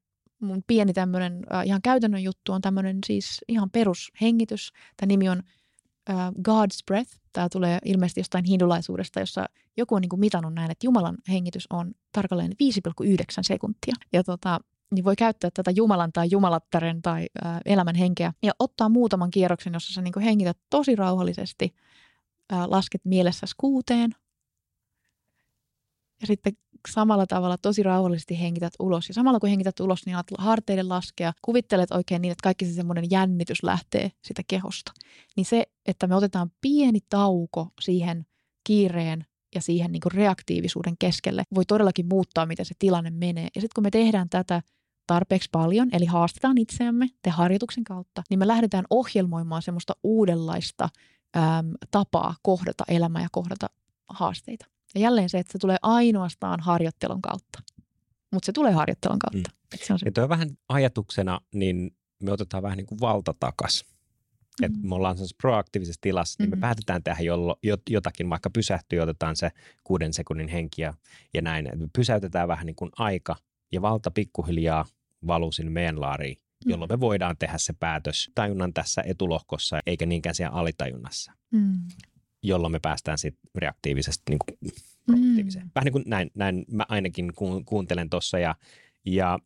mun pieni tämmöinen äh, ihan käytännön juttu on tämmöinen siis ihan perushengitys. Tämä nimi on äh, God's Breath. Tämä tulee ilmeisesti jostain hindulaisuudesta, jossa joku on niin kuin mitannut näin, että Jumalan hengitys on tarkalleen 5,9 sekuntia. Ja tota, niin voi käyttää tätä Jumalan tai Jumalattaren tai ää, elämän henkeä ja ottaa muutaman kierroksen, jossa sä niin kuin hengität tosi rauhallisesti, ää, lasket mielessäsi kuuteen ja sitten samalla tavalla tosi rauhallisesti hengität ulos. Ja samalla kun hengität ulos, niin alat harteille laskea, kuvittelet oikein niin, että kaikki se semmoinen jännitys lähtee sitä kehosta. Niin se, että me otetaan pieni tauko siihen kiireen ja siihen niin kuin reaktiivisuuden keskelle, voi todellakin muuttaa, miten se tilanne menee. Ja sitten kun me tehdään tätä tarpeeksi paljon, eli haastetaan itseämme te harjoituksen kautta, niin me lähdetään ohjelmoimaan semmoista uudenlaista äm, tapaa kohdata elämää ja kohdata haasteita. Ja jälleen se, että se tulee ainoastaan harjoittelun kautta. Mutta se tulee harjoittelun kautta. Mm.
se on se. Ja tuo vähän ajatuksena, niin me otetaan vähän niin kuin valta takas. Mm-hmm. Että me ollaan proaktiivisessa tilassa, niin me mm-hmm. päätetään tehdä jollo, jotakin, vaikka pysähtyy, otetaan se kuuden sekunnin henki ja, ja näin. Et me pysäytetään vähän niin kuin aika ja valta pikkuhiljaa valuu sinne meidän laariin, jolloin mm. me voidaan tehdä se päätös tajunnan tässä etulohkossa, eikä niinkään siellä alitajunnassa, mm. jolloin me päästään sitten reaktiivisesti niin kuin proaktiiviseen. Mm. Vähän niin kuin näin, näin mä ainakin kuuntelen tuossa ja, ja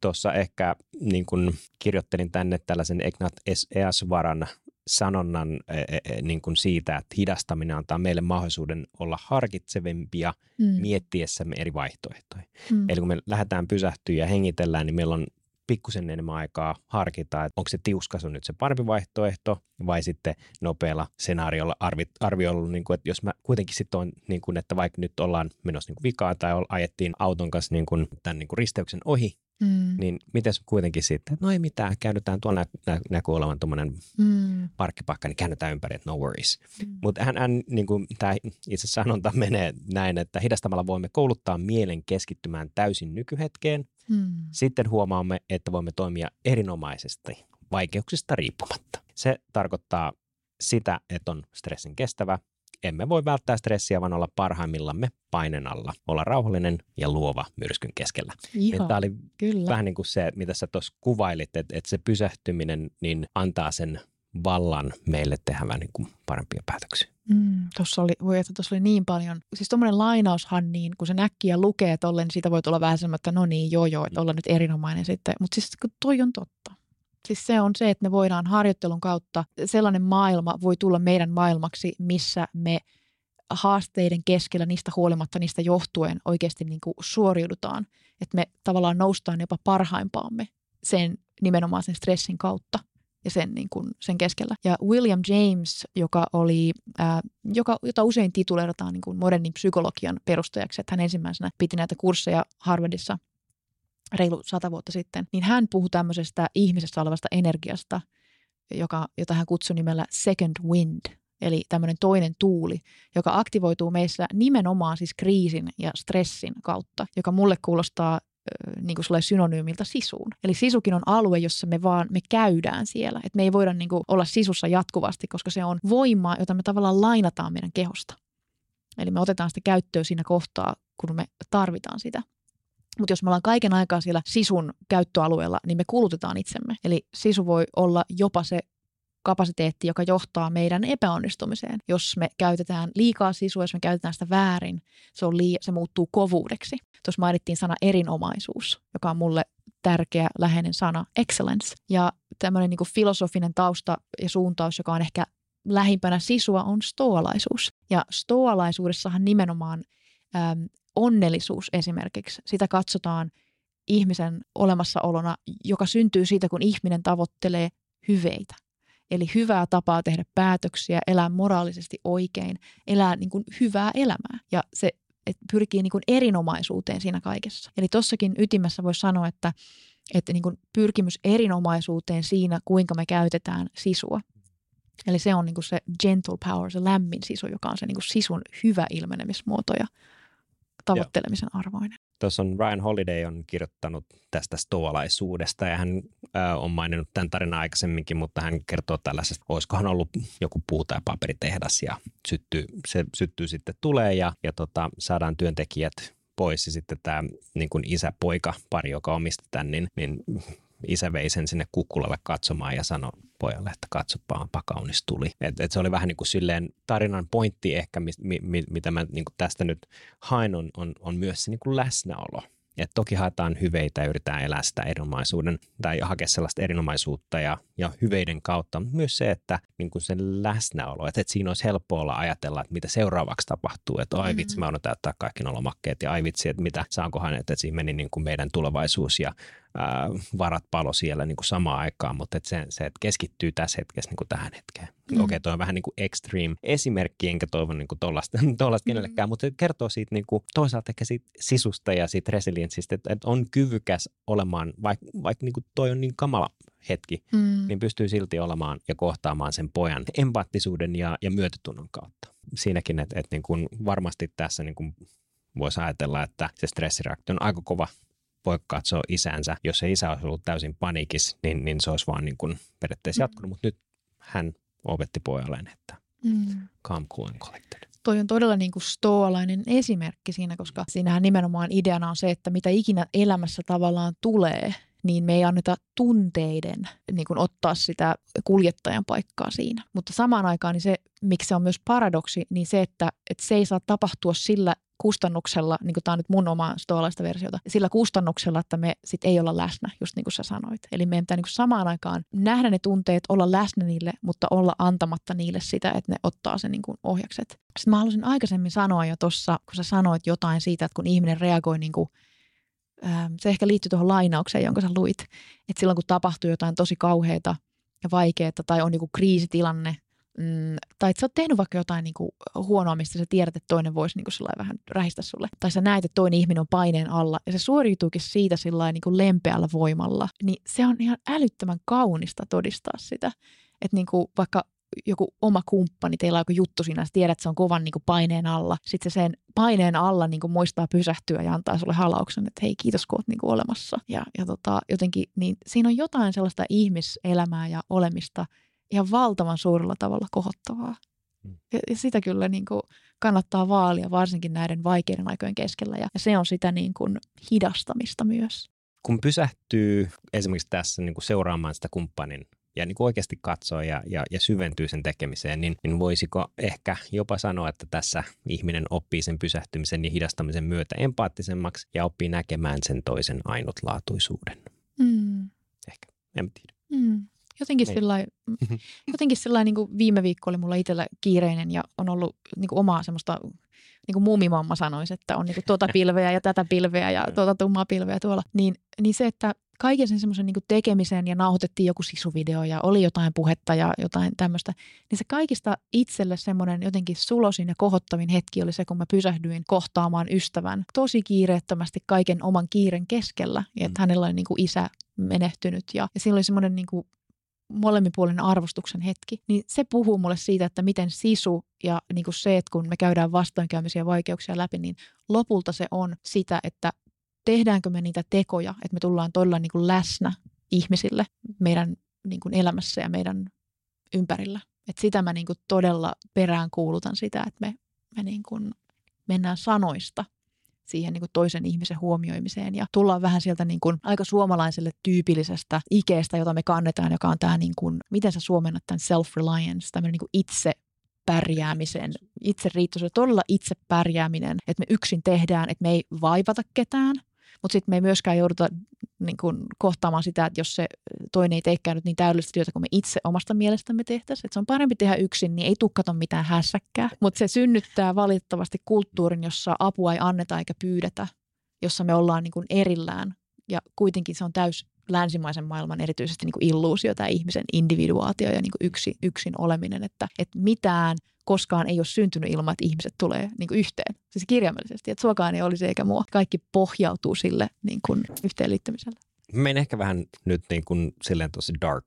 tuossa ehkä niin kuin kirjoittelin tänne tällaisen Egnat Easvaran sanonnan e, e, e, niin kuin siitä, että hidastaminen antaa meille mahdollisuuden olla harkitsevimpia mm. miettiessämme eri vaihtoehtoja. Mm. Eli kun me lähdetään pysähtyä ja hengitellään, niin meillä on pikkusen enemmän aikaa harkita, että onko se tiuskasu nyt se parempi vaihtoehto vai sitten nopealla senaariolla arvi, arvioilla, niin kuin, että jos mä kuitenkin sitten on, niin kuin, että vaikka nyt ollaan menossa niin kuin vikaa tai ajettiin auton kanssa niin kuin, tämän niin kuin risteyksen ohi, Mm. Niin miten kuitenkin sitten, että no ei mitään, käännytään tuolla nä- näkyy olevan tuommoinen mm. parkkipaikka, niin käännytään ympäri, että no worries. Mm. Mutta hän, hän niin kuin, tämä itse sanonta menee näin, että hidastamalla voimme kouluttaa mielen keskittymään täysin nykyhetkeen. Mm. Sitten huomaamme, että voimme toimia erinomaisesti vaikeuksista riippumatta. Se tarkoittaa sitä, että on stressin kestävä, emme voi välttää stressiä, vaan olla parhaimmillamme painen alla. Olla rauhallinen ja luova myrskyn keskellä. Tämä oli kyllä. vähän niin kuin se, mitä sä tuossa kuvailit, että, että se pysähtyminen niin antaa sen vallan meille tehdä vähän niin kuin parempia päätöksiä.
Mm, tuossa oli, voi että tuossa oli niin paljon, siis tuommoinen lainaushan niin, kun se näkkiä lukee tolleen, niin siitä voi tulla vähän semmoinen, että no niin, joo joo, että olla nyt erinomainen sitten. Mutta siis kun toi on totta. Siis se on se, että me voidaan harjoittelun kautta, sellainen maailma voi tulla meidän maailmaksi, missä me haasteiden keskellä, niistä huolimatta, niistä johtuen oikeasti niin kuin suoriudutaan. Että me tavallaan noustaan jopa parhaimpaamme sen nimenomaan sen stressin kautta ja sen, niin kuin, sen keskellä. Ja William James, joka oli, ää, joka, jota usein tituleerataan niin kuin modernin psykologian perustajaksi, että hän ensimmäisenä piti näitä kursseja Harvardissa – reilu sata vuotta sitten, niin hän puhui tämmöisestä ihmisestä olevasta energiasta, joka, jota hän kutsui nimellä second wind. eli tämmöinen toinen tuuli, joka aktivoituu meissä nimenomaan siis kriisin ja stressin kautta, joka mulle kuulostaa niin kuin sulle synonyymiltä sisuun. Eli sisukin on alue, jossa me vaan me käydään siellä. Et me ei voida niin kuin olla sisussa jatkuvasti, koska se on voimaa, jota me tavallaan lainataan meidän kehosta. Eli me otetaan sitä käyttöön siinä kohtaa, kun me tarvitaan sitä. Mutta jos me ollaan kaiken aikaa siellä sisun käyttöalueella, niin me kulutetaan itsemme. Eli sisu voi olla jopa se kapasiteetti, joka johtaa meidän epäonnistumiseen. Jos me käytetään liikaa sisua, jos me käytetään sitä väärin, se, on lii- se muuttuu kovuudeksi. Tuossa mainittiin sana erinomaisuus, joka on mulle tärkeä läheinen sana, excellence. Ja tämmöinen niin filosofinen tausta ja suuntaus, joka on ehkä lähimpänä sisua, on stoalaisuus. Ja stoalaisuudessahan nimenomaan äm, onnellisuus esimerkiksi, sitä katsotaan ihmisen olemassaolona, joka syntyy siitä, kun ihminen tavoittelee hyveitä. Eli hyvää tapaa tehdä päätöksiä, elää moraalisesti oikein, elää niin kuin hyvää elämää. Ja se että pyrkii niin kuin erinomaisuuteen siinä kaikessa. Eli tossakin ytimessä voisi sanoa, että, että niin kuin pyrkimys erinomaisuuteen siinä, kuinka me käytetään sisua. Eli se on niin kuin se gentle power, se lämmin sisu, joka on se niin kuin sisun hyvä ilmenemismuoto ja tavoittelemisen arvoinen.
Tuossa on Ryan Holiday on kirjoittanut tästä stoalaisuudesta ja hän äh, on maininnut tämän tarinan aikaisemminkin, mutta hän kertoo tällaisesta, olisikohan ollut joku puu- tai paperitehdas ja syttyy, se syttyy sitten tulee ja, ja tota, saadaan työntekijät pois ja sitten tämä niin kuin isä-poika pari, joka omisti tämän, niin, niin isä vei sen sinne kukkulalle katsomaan ja sanoi pojalle, että katsopaan, pakaunis tuli. Et, et se oli vähän niin kuin silleen tarinan pointti ehkä, mi, mi, mitä mä niin kuin tästä nyt haen, on, on, on myös se niin kuin läsnäolo. Et toki haetaan hyveitä ja yritetään elää sitä erinomaisuuden tai hakea sellaista erinomaisuutta ja, ja hyveiden kautta. Myös se, että niin kuin sen läsnäolo, että, että siinä olisi helppo olla ajatella, että mitä seuraavaksi tapahtuu. Että ai vitsi, mm-hmm. mä oon täyttää kaikki nolomakkeet ja ai vitsi, että mitä saankohan, että siinä meni niin kuin meidän tulevaisuus ja ää, varat palo siellä niin kuin samaan aikaan, mutta että se, se, että keskittyy tässä hetkessä niin kuin tähän hetkeen. Mm. Okei, okay, toi on vähän niin kuin extreme esimerkki, enkä toivon niin tollasta mm. kenellekään, mutta se kertoo siitä niin kuin, toisaalta ehkä siitä sisusta ja siitä resilienssistä, että, että on kyvykäs olemaan, vaikka vaik, niin kuin toi on niin kamala hetki, mm. niin pystyy silti olemaan ja kohtaamaan sen pojan empaattisuuden ja, ja myötätunnon kautta. Siinäkin, että, että niin kuin varmasti tässä niin kuin voisi ajatella, että se stressireaktio on aika kova voi katsoa isänsä. Jos se isä olisi ollut täysin panikis, niin, niin se olisi vaan niin kuin periaatteessa mm. jatkunut, mutta nyt hän opetti pojalleen, että mm. calm, cool and collected.
Toi on todella niin kuin stoalainen esimerkki siinä, koska siinähän nimenomaan ideana on se, että mitä ikinä elämässä tavallaan tulee, niin me ei anneta tunteiden niin kuin ottaa sitä kuljettajan paikkaa siinä. Mutta samaan aikaan niin se, miksi se on myös paradoksi, niin se, että, että se ei saa tapahtua sillä kustannuksella, niin kuin tämä on nyt mun oma stoalaista versiota, sillä kustannuksella, että me sit ei olla läsnä, just niin kuin sä sanoit. Eli meidän pitää niin samaan aikaan nähdä ne tunteet, olla läsnä niille, mutta olla antamatta niille sitä, että ne ottaa sen niin kuin ohjakset. Sitten mä halusin aikaisemmin sanoa jo tuossa, kun sä sanoit jotain siitä, että kun ihminen reagoi niin kuin se ehkä liittyy tuohon lainaukseen, jonka sä luit, että silloin kun tapahtuu jotain tosi kauheata ja vaikeaa tai on niin kriisitilanne mm, tai että sä oot tehnyt vaikka jotain niin kuin huonoa, mistä sä tiedät, että toinen voisi niin kuin vähän rähistä sulle. Tai sä näet, että toinen ihminen on paineen alla ja se suoriutuukin siitä sillä niin kuin lempeällä voimalla. Niin se on ihan älyttömän kaunista todistaa sitä. Että niin kuin vaikka joku oma kumppani, teillä on joku juttu siinä, sä tiedät, että se on kovan niin kuin paineen alla. Sitten se sen paineen alla niin kuin muistaa pysähtyä ja antaa sulle halauksen, että hei kiitos kun oot niin kuin olemassa. Ja, ja tota, jotenkin, niin siinä on jotain sellaista ihmiselämää ja olemista, ihan valtavan suurella tavalla kohottavaa. Mm. Ja, ja sitä kyllä niin kuin kannattaa vaalia, varsinkin näiden vaikeiden aikojen keskellä. Ja, ja se on sitä niin kuin hidastamista myös.
Kun pysähtyy esimerkiksi tässä niin kuin seuraamaan sitä kumppanin ja niin kuin oikeasti katsoo ja, ja, ja syventyy sen tekemiseen, niin, niin voisiko ehkä jopa sanoa, että tässä ihminen oppii sen pysähtymisen ja hidastamisen myötä empaattisemmaksi ja oppii näkemään sen toisen ainutlaatuisuuden. Mm. Ehkä, en tiedä. Mm.
Jotenkin niin. sillä jotenkin sillä niin kuin viime viikko oli mulla itsellä kiireinen ja on ollut niin kuin omaa semmoista, niin kuin muumimamma sanoisi, että on niin kuin tuota pilveä ja tätä pilveä ja tuota tummaa pilveä tuolla. Niin, niin se, että kaiken sen semmoisen niin tekemisen ja nauhoitettiin joku sisuvideo ja oli jotain puhetta ja jotain tämmöistä, niin se kaikista itselle semmoinen jotenkin sulosin ja kohottavin hetki oli se, kun mä pysähdyin kohtaamaan ystävän tosi kiireettömästi kaiken oman kiiren keskellä, että mm. hänellä oli niin kuin isä menehtynyt ja, ja siinä oli semmoinen niin kuin molemminpuolinen arvostuksen hetki, niin se puhuu mulle siitä, että miten sisu ja niin kuin se, että kun me käydään vastoinkäymisiä vaikeuksia läpi, niin lopulta se on sitä, että tehdäänkö me niitä tekoja, että me tullaan todella niin kuin läsnä ihmisille meidän niin kuin elämässä ja meidän ympärillä. Et sitä mä niin kuin todella perään kuulutan sitä, että me, me niin kuin mennään sanoista siihen niin kuin toisen ihmisen huomioimiseen. Ja tullaan vähän sieltä niin kuin aika suomalaiselle tyypillisestä ikeestä, jota me kannetaan, joka on tämä, niin kuin, miten sä suomennat tämän self-reliance, tämmöinen niin itse pärjäämisen, itse riittoisuuden, todella itse pärjääminen, että me yksin tehdään, että me ei vaivata ketään, mutta sitten me ei myöskään jouduta niin kuin, kohtaamaan sitä, että jos se toinen ei teekään nyt niin täydellistä työtä kuin me itse omasta mielestämme tehtäisiin, että se on parempi tehdä yksin, niin ei tukkaton mitään hässäkkää. Mutta se synnyttää valitettavasti kulttuurin, jossa apua ei anneta eikä pyydetä, jossa me ollaan niin kuin erillään ja kuitenkin se on täys länsimaisen maailman erityisesti niin kuin illuusio, tämä ihmisen individuaatio ja niin yksi, yksin oleminen, että, että mitään koskaan ei ole syntynyt ilman, että ihmiset tulee niin kuin yhteen, siis kirjaimellisesti, että suokaan ei olisi eikä mua. Kaikki pohjautuu sille niin kuin yhteenliittymiselle.
Menen ehkä vähän nyt niin kuin silleen tosi dark.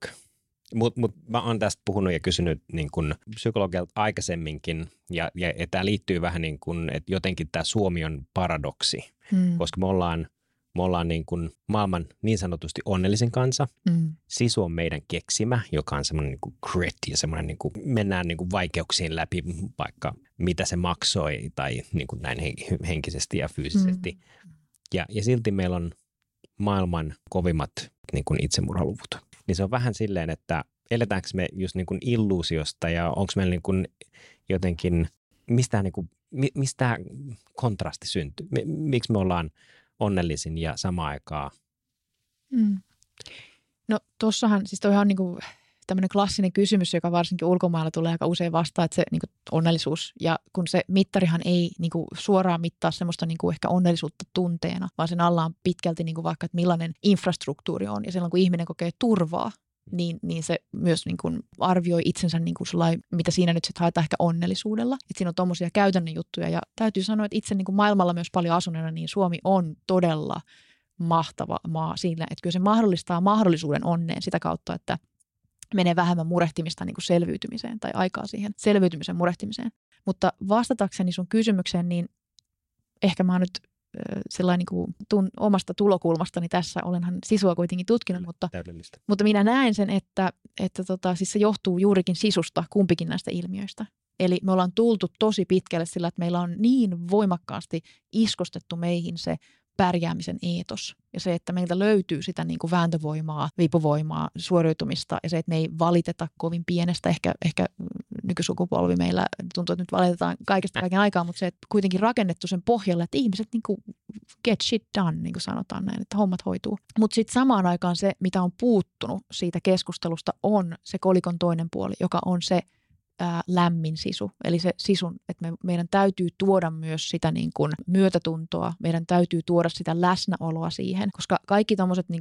Mutta mut mä oon tästä puhunut ja kysynyt niin kuin psykologilta aikaisemminkin, ja, ja, ja tämä liittyy vähän niin kuin, että jotenkin tämä Suomi on paradoksi, hmm. koska me ollaan me ollaan niin kuin maailman niin sanotusti onnellisin kansa. Mm. Sisu on meidän keksimä, joka on semmoinen niin kuin grit ja semmoinen niin kuin mennään niin kuin vaikeuksiin läpi, vaikka mitä se maksoi tai niin kuin näin henkisesti ja fyysisesti. Mm. Ja, ja silti meillä on maailman kovimmat niin kuin itsemurhaluvut. Niin se on vähän silleen, että eletäänkö me just niin kuin illuusiosta ja onko meillä niin kuin jotenkin, mistä, niin kuin, mistä kontrasti syntyy? Miksi me ollaan onnellisin ja samaan aikaan. Mm.
No tuossahan, siis toihan on niin kuin tämmöinen klassinen kysymys, joka varsinkin ulkomailla tulee aika usein vastaan, että se niin kuin onnellisuus, ja kun se mittarihan ei niin kuin suoraan mittaa semmoista niin kuin ehkä onnellisuutta tunteena, vaan sen alla on pitkälti niin kuin vaikka, että millainen infrastruktuuri on, ja silloin kun ihminen kokee turvaa, niin, niin se myös niin kuin arvioi itsensä, niin kuin sulai, mitä siinä nyt sitten haetaan ehkä onnellisuudella. Että siinä on tuommoisia käytännön juttuja ja täytyy sanoa, että itse niin kuin maailmalla myös paljon asuneena, niin Suomi on todella mahtava maa siinä, että kyllä se mahdollistaa mahdollisuuden onneen sitä kautta, että menee vähemmän murehtimista niin kuin selviytymiseen tai aikaa siihen selviytymisen murehtimiseen. Mutta vastatakseni sun kysymykseen, niin ehkä mä oon nyt sellainen niin kuin tun, omasta tulokulmastani tässä, olenhan sisua kuitenkin tutkinut, mutta, mutta minä näen sen, että, että tota, siis se johtuu juurikin sisusta kumpikin näistä ilmiöistä. Eli me ollaan tultu tosi pitkälle sillä, että meillä on niin voimakkaasti iskostettu meihin se pärjäämisen eetos ja se, että meiltä löytyy sitä niin kuin vääntövoimaa, vipuvoimaa, suoriutumista ja se, että me ei valiteta kovin pienestä, ehkä, ehkä nykysukupolvi meillä tuntuu, että nyt valitetaan kaikesta kaiken aikaa, mutta se, että kuitenkin rakennettu sen pohjalle, että ihmiset niin kuin get shit done, niin kuin sanotaan näin, että hommat hoituu. Mutta sitten samaan aikaan se, mitä on puuttunut siitä keskustelusta, on se kolikon toinen puoli, joka on se – ää, lämmin sisu. Eli se sisun, että me, meidän täytyy tuoda myös sitä niin kuin myötätuntoa, meidän täytyy tuoda sitä läsnäoloa siihen, koska kaikki tuommoiset niin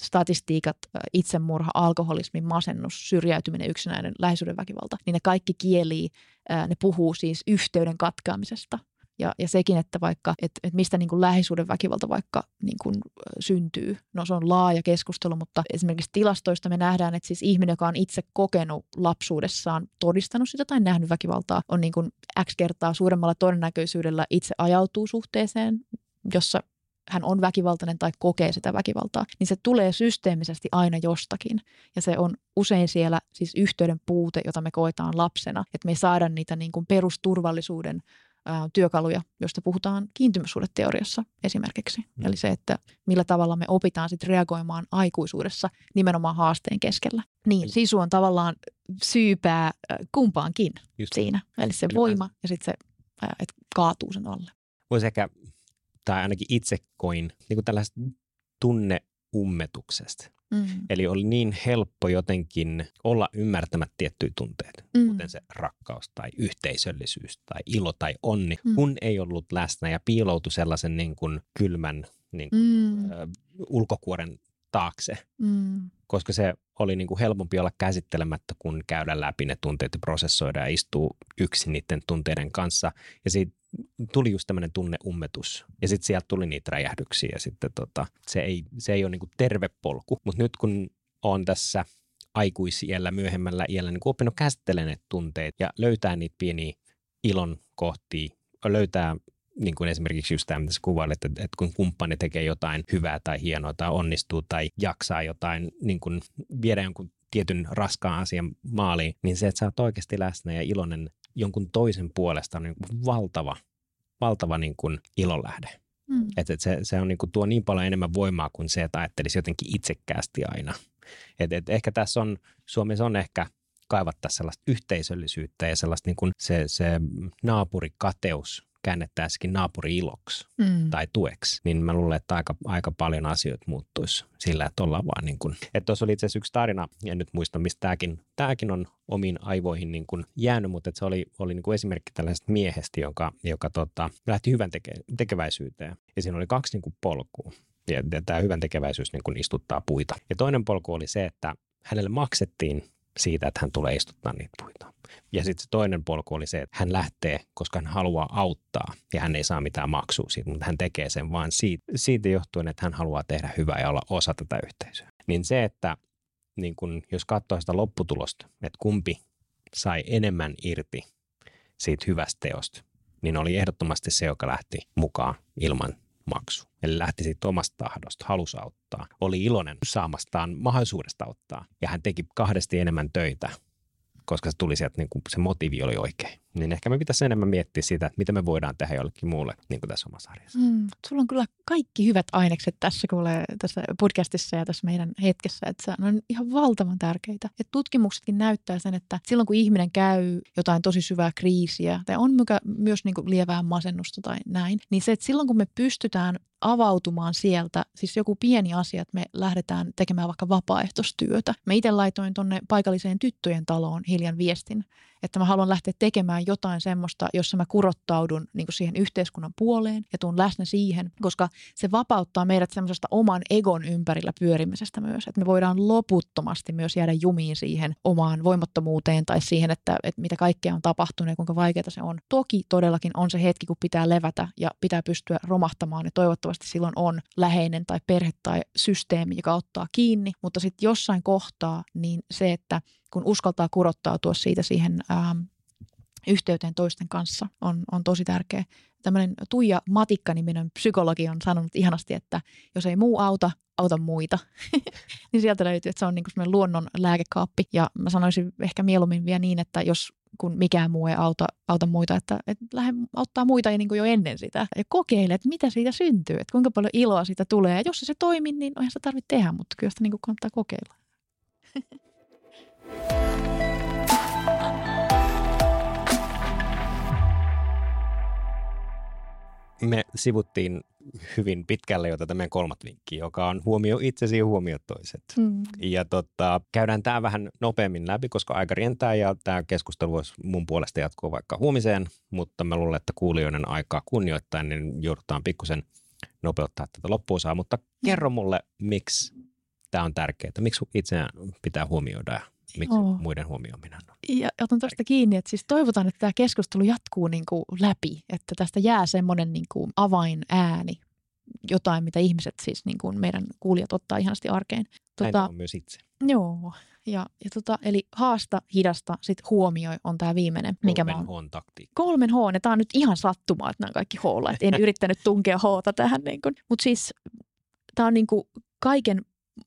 statistiikat, itsemurha, alkoholismi, masennus, syrjäytyminen, yksinäinen, lähisuhdeväkivalta, niin ne kaikki kielii, ää, ne puhuu siis yhteyden katkaamisesta. Ja, ja sekin, että vaikka, että, että mistä niin kuin lähisuuden väkivalta vaikka niin kuin syntyy. No se on laaja keskustelu, mutta esimerkiksi tilastoista me nähdään, että siis ihminen, joka on itse kokenut lapsuudessaan, todistanut sitä tai nähnyt väkivaltaa, on niin kuin X kertaa suuremmalla todennäköisyydellä itse ajautuu suhteeseen, jossa hän on väkivaltainen tai kokee sitä väkivaltaa, niin se tulee systeemisesti aina jostakin. Ja se on usein siellä siis yhteyden puute, jota me koetaan lapsena, että me ei saada niitä niin kuin perusturvallisuuden työkaluja, joista puhutaan kiintymyssuhdeteoriassa esimerkiksi. Mm. Eli se, että millä tavalla me opitaan sitten reagoimaan aikuisuudessa nimenomaan haasteen keskellä. Niin, sisu on tavallaan syypää kumpaankin Just. siinä. Eli se voima ja sitten se, että kaatuu sen alle.
Voisi ehkä, tai ainakin itse koin, niin kuin tällaista tunneummetuksesta. Mm. Eli oli niin helppo jotenkin olla ymmärtämättä tiettyjä tunteita, mm. kuten se rakkaus tai yhteisöllisyys tai ilo tai onni, mm. kun ei ollut läsnä ja piiloutui sellaisen niin kuin kylmän niin kuin, mm. ö, ulkokuoren taakse, mm. koska se oli niin kuin helpompi olla käsittelemättä, kun käydä läpi ne tunteet ja prosessoida ja istuu yksin niiden tunteiden kanssa. Ja siitä tuli just tämmöinen tunneummetus ja sitten sieltä tuli niitä räjähdyksiä ja sitten tota, se, ei, se ei ole niinku terve polku. Mutta nyt kun on tässä aikuisiellä, myöhemmällä iällä niin oppinut käsittelemään ne tunteet ja löytää niitä pieniä ilon kohtia, löytää niin kuin esimerkiksi just tämä, mitä sä että, että kun kumppani tekee jotain hyvää tai hienoa tai onnistuu tai jaksaa jotain, niin kuin viedä jonkun tietyn raskaan asian maaliin, niin se, että sä oot oikeasti läsnä ja iloinen jonkun toisen puolesta on niin kuin valtava, valtava niin kuin ilonlähde. Mm. Että et se, se on niin kuin, tuo niin paljon enemmän voimaa kuin se, että ajattelisi jotenkin itsekkäästi aina. Et, et ehkä tässä on, Suomessa on ehkä kaivattaa sellaista yhteisöllisyyttä ja sellaista niin kuin se, se naapurikateus käännettäisikin naapuri iloksi mm. tai tueksi, niin mä luulen, että aika, aika paljon asioita muuttuisi sillä, että ollaan vaan niin kuin, että tuossa oli itse asiassa yksi tarina, en nyt muista, mistä tämäkin, tämäkin on omiin aivoihin niin kuin jäänyt, mutta että se oli, oli niin kuin esimerkki tällaisesta miehestä, joka, joka tota, lähti hyvän teke, tekeväisyyteen ja siinä oli kaksi niin kuin polkua. Ja, ja tämä hyvän tekeväisyys niin kuin istuttaa puita. Ja toinen polku oli se, että hänelle maksettiin siitä, että hän tulee istuttaa niitä puita. Ja sitten se toinen polku oli se, että hän lähtee, koska hän haluaa auttaa ja hän ei saa mitään maksua siitä, mutta hän tekee sen vain siitä, siitä johtuen, että hän haluaa tehdä hyvää ja olla osa tätä yhteisöä. Niin se, että niin kun, jos katsoo sitä lopputulosta, että kumpi sai enemmän irti siitä hyvästä teosta, niin oli ehdottomasti se, joka lähti mukaan ilman maksu. Eli lähti siitä omasta tahdosta, halusi auttaa. Oli iloinen saamastaan mahdollisuudesta auttaa. Ja hän teki kahdesti enemmän töitä koska se tuli sieltä, niin kuin se motiivi oli oikein. Niin ehkä me pitäisi enemmän miettiä sitä, että mitä me voidaan tehdä jollekin muulle, niin kuin tässä omassa arjessa. Mm,
sulla on kyllä kaikki hyvät ainekset tässä, kuulee tässä podcastissa ja tässä meidän hetkessä, että ne on ihan valtavan tärkeitä. Et tutkimuksetkin näyttää sen, että silloin kun ihminen käy jotain tosi syvää kriisiä tai on myös niin kuin lievää masennusta tai näin, niin se, että silloin kun me pystytään avautumaan sieltä, siis joku pieni asia, että me lähdetään tekemään vaikka vapaaehtoistyötä. Me itse laitoin tuonne paikalliseen tyttöjen taloon hiljan viestin, että mä haluan lähteä tekemään jotain semmoista, jossa mä kurottaudun niin kuin siihen yhteiskunnan puoleen ja tuun läsnä siihen, koska se vapauttaa meidät semmoisesta oman egon ympärillä pyörimisestä myös, että me voidaan loputtomasti myös jäädä jumiin siihen omaan voimattomuuteen tai siihen, että, että mitä kaikkea on tapahtunut ja kuinka vaikeaa se on. Toki todellakin on se hetki, kun pitää levätä ja pitää pystyä romahtamaan ja toivottavasti silloin on läheinen tai perhe tai systeemi, joka ottaa kiinni, mutta sitten jossain kohtaa niin se, että kun uskaltaa kurottautua siitä siihen ähm, yhteyteen toisten kanssa, on, on tosi tärkeä. Tämmöinen Tuija Matikka-niminen psykologi on sanonut ihanasti, että jos ei muu auta, auta muita. niin sieltä löytyy, että se on niin kuin luonnon lääkekaappi. Ja mä sanoisin ehkä mieluummin vielä niin, että jos kun mikään muu ei auta, auta muita, että, että lähde auttaa muita niin kuin jo ennen sitä. Ja kokeile, että mitä siitä syntyy, että kuinka paljon iloa siitä tulee. Ja jos se, se toimii, niin eihän sitä tarvitse tehdä, mutta kyllä sitä niin kuin kannattaa kokeilla.
Me sivuttiin hyvin pitkälle jo tätä meidän kolmat vinkkiä, joka on huomio itsesi ja huomio toiset. Mm. Ja tota, käydään tämä vähän nopeammin läpi, koska aika rientää ja tämä keskustelu voisi mun puolesta jatkua vaikka huomiseen, mutta mä luulen, että kuulijoiden aikaa kunnioittain, niin joudutaan pikkusen nopeuttaa tätä loppuosaa. Mutta kerro mulle, miksi tämä on tärkeää, miksi itseään pitää huomioida miksi oh. muiden huomioiminen on.
Ja otan tuosta kiinni, että siis toivotaan, että tämä keskustelu jatkuu niin kuin läpi, että tästä jää semmoinen niin kuin avainääni, jotain, mitä ihmiset siis niin kuin meidän kuulijat ottaa ihanasti arkeen.
Tota, on myös itse.
Joo, ja, ja tota, eli haasta, hidasta, sit huomioi on tämä viimeinen.
Mikä Kolmen H taktiikka.
Kolmen H, ja tämä on nyt ihan sattumaa, että nämä on kaikki H, että en yrittänyt tunkea H tähän. Niin Mutta siis tämä on niin kuin kaiken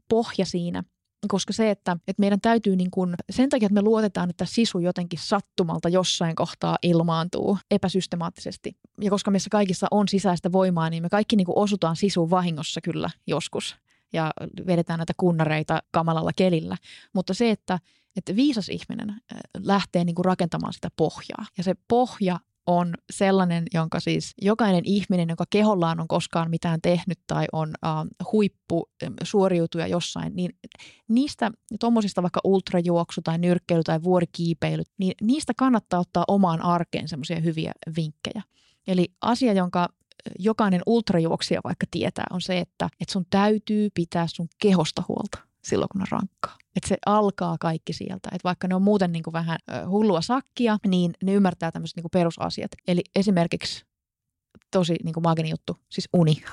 pohja siinä, koska se, että, että meidän täytyy niin kuin, sen takia, että me luotetaan, että sisu jotenkin sattumalta jossain kohtaa ilmaantuu epäsystemaattisesti. Ja koska meissä kaikissa on sisäistä voimaa, niin me kaikki niin kuin osutaan sisuun vahingossa kyllä joskus ja vedetään näitä kunnareita kamalalla kelillä. Mutta se, että, että viisas ihminen äh, lähtee niin kuin rakentamaan sitä pohjaa. Ja se pohja on sellainen, jonka siis jokainen ihminen, joka kehollaan on koskaan mitään tehnyt tai on uh, huippu suoriutuja jossain, niin niistä tuommoisista vaikka ultrajuoksu tai nyrkkeily tai vuorikiipeily, niin niistä kannattaa ottaa omaan arkeen semmoisia hyviä vinkkejä. Eli asia, jonka jokainen ultrajuoksija vaikka tietää, on se, että, että sun täytyy pitää sun kehosta huolta silloin, kun on rankkaa. Että se alkaa kaikki sieltä. Että vaikka ne on muuten niin kuin vähän hullua sakkia, niin ne ymmärtää tämmöiset niin perusasiat. Eli esimerkiksi tosi niin kuin juttu, siis uni.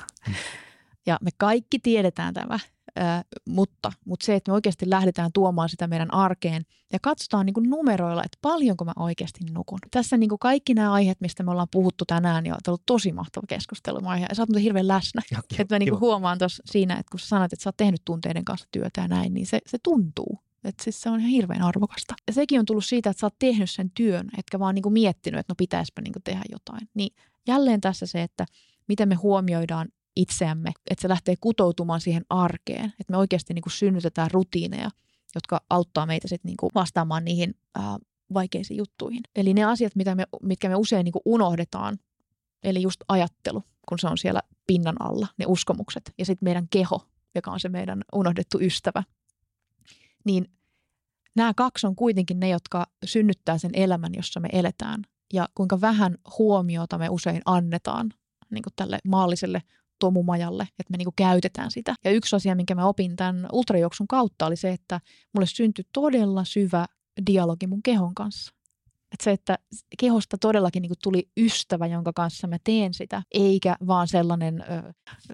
Ja me kaikki tiedetään tämä, ää, mutta, mutta se, että me oikeasti lähdetään tuomaan sitä meidän arkeen ja katsotaan niin kuin numeroilla, että paljonko mä oikeasti nukun. Tässä niin kuin kaikki nämä aiheet, mistä me ollaan puhuttu tänään, ja on ollut tosi mahtava keskustelu. Ja sä oot hirveän läsnä.
Joo,
Että mä niin kuin huomaan tuossa siinä, että kun sä sanot, että sä oot tehnyt tunteiden kanssa työtä ja näin, niin se, se tuntuu. Että siis se on ihan hirveän arvokasta. Ja sekin on tullut siitä, että sä oot tehnyt sen työn, etkä vaan niin kuin miettinyt, että no pitäisikö niin kuin tehdä jotain. Niin jälleen tässä se, että miten me huomioidaan itseämme, että se lähtee kutoutumaan siihen arkeen, että me oikeasti niin kuin synnytetään rutiineja, jotka auttaa meitä sitten niin kuin vastaamaan niihin ää, vaikeisiin juttuihin. Eli ne asiat, mitä me, mitkä me usein niin kuin unohdetaan, eli just ajattelu, kun se on siellä pinnan alla, ne uskomukset, ja sitten meidän keho, joka on se meidän unohdettu ystävä, niin nämä kaksi on kuitenkin ne, jotka synnyttää sen elämän, jossa me eletään. Ja kuinka vähän huomiota me usein annetaan niin kuin tälle maalliselle tomumajalle, että me niin kuin käytetään sitä. Ja yksi asia, minkä mä opin tämän ultrajuoksun kautta, oli se, että mulle syntyi todella syvä dialogi mun kehon kanssa. Että se, että kehosta todellakin niin tuli ystävä, jonka kanssa mä teen sitä, eikä vaan sellainen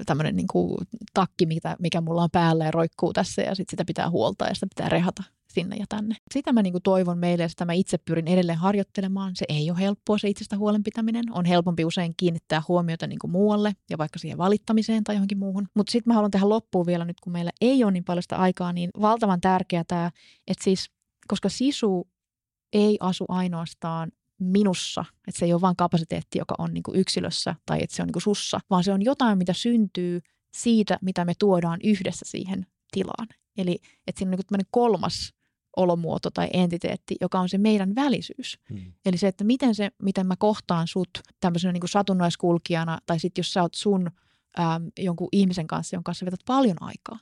tämmöinen niin takki, mikä, mikä mulla on päällä ja roikkuu tässä ja sitten sitä pitää huoltaa ja sitä pitää rehata sinne ja tänne. Sitä mä niin kuin toivon meille ja sitä mä itse pyrin edelleen harjoittelemaan. Se ei ole helppoa se itsestä huolenpitäminen. On helpompi usein kiinnittää huomiota niin kuin muualle ja vaikka siihen valittamiseen tai johonkin muuhun. Mutta sitten mä haluan tehdä loppuun vielä nyt, kun meillä ei ole niin paljon sitä aikaa, niin valtavan tärkeää tämä, että siis koska sisu ei asu ainoastaan minussa, että se ei ole vain kapasiteetti, joka on niin kuin yksilössä tai että se on niin kuin sussa, vaan se on jotain, mitä syntyy siitä, mitä me tuodaan yhdessä siihen tilaan. Eli että siinä on niin kuin kolmas olomuoto tai entiteetti, joka on se meidän välisyys. Hmm. Eli se, että miten, se, miten mä kohtaan sut tämmöisenä niin kuin satunnaiskulkijana, tai sitten jos sä oot sun äm, jonkun ihmisen kanssa, jonka kanssa vetät paljon aikaa,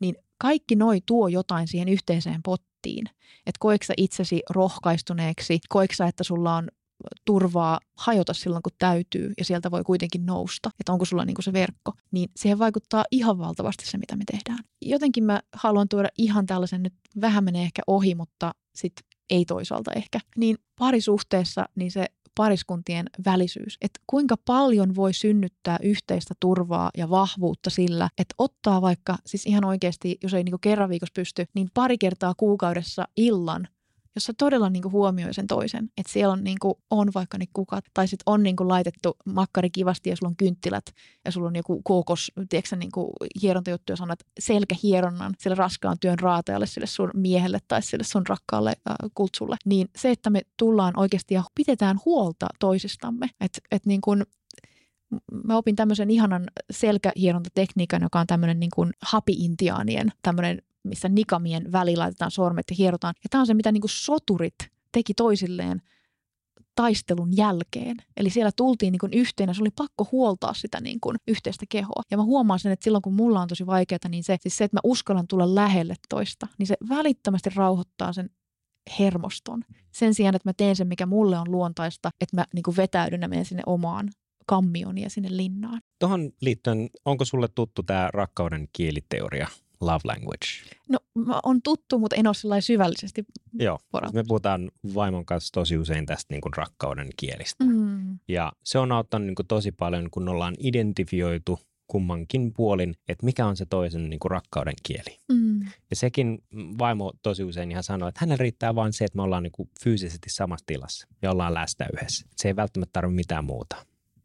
niin kaikki noi tuo jotain siihen yhteiseen pottiin. Että koetko sä itsesi rohkaistuneeksi, koetko sä, että sulla on turvaa hajota silloin, kun täytyy ja sieltä voi kuitenkin nousta, että onko sulla niinku se verkko, niin siihen vaikuttaa ihan valtavasti se, mitä me tehdään. Jotenkin mä haluan tuoda ihan tällaisen, nyt vähän menee ehkä ohi, mutta sitten ei toisaalta ehkä. Niin parisuhteessa niin se pariskuntien välisyys. Että kuinka paljon voi synnyttää yhteistä turvaa ja vahvuutta sillä, että ottaa vaikka, siis ihan oikeasti, jos ei niinku kerran viikossa pysty, niin pari kertaa kuukaudessa illan jossa todella niin kuin huomioi sen toisen. Että siellä on, niin kuin, on vaikka ne kukat, tai sitten on niin kuin laitettu makkari kivasti ja sulla on kynttilät ja sulla on joku kookos, tiedätkö niin kuin hierontajuttu, jos annat selkähieronnan sille raskaan työn raatajalle, sille sun miehelle tai sille sun rakkaalle äh, kultsulle. Niin se, että me tullaan oikeasti ja pidetään huolta toisistamme, että et niin kuin mä opin tämmöisen ihanan selkähierontatekniikan, joka on tämmöinen niin kuin hapi-intiaanien tämmöinen missä nikamien väliin laitetaan sormet ja hierotaan. Ja tämä on se, mitä niin kuin soturit teki toisilleen taistelun jälkeen. Eli siellä tultiin niin kuin yhteen ja se oli pakko huoltaa sitä niin kuin yhteistä kehoa. Ja mä huomaan sen, että silloin kun mulla on tosi vaikeaa, niin se, siis se, että mä uskallan tulla lähelle toista, niin se välittömästi rauhoittaa sen hermoston. Sen sijaan, että mä teen sen, mikä mulle on luontaista, että mä niin kuin vetäydyn ja menen sinne omaan kammion ja sinne linnaan.
Tuohon liittyen, onko sulle tuttu tämä rakkauden kieliteoria? Love language?
No on tuttu, mutta en ole syvällisesti
Joo, porattu. me puhutaan vaimon kanssa tosi usein tästä niin kuin rakkauden kielistä. Mm. Ja se on auttanut niin kuin tosi paljon, kun ollaan identifioitu kummankin puolin, että mikä on se toisen niin kuin rakkauden kieli. Mm. Ja sekin vaimo tosi usein ihan sanoo, että hänellä riittää vain se, että me ollaan niin kuin fyysisesti samassa tilassa ja ollaan läsnä yhdessä. Se ei välttämättä tarvitse mitään muuta.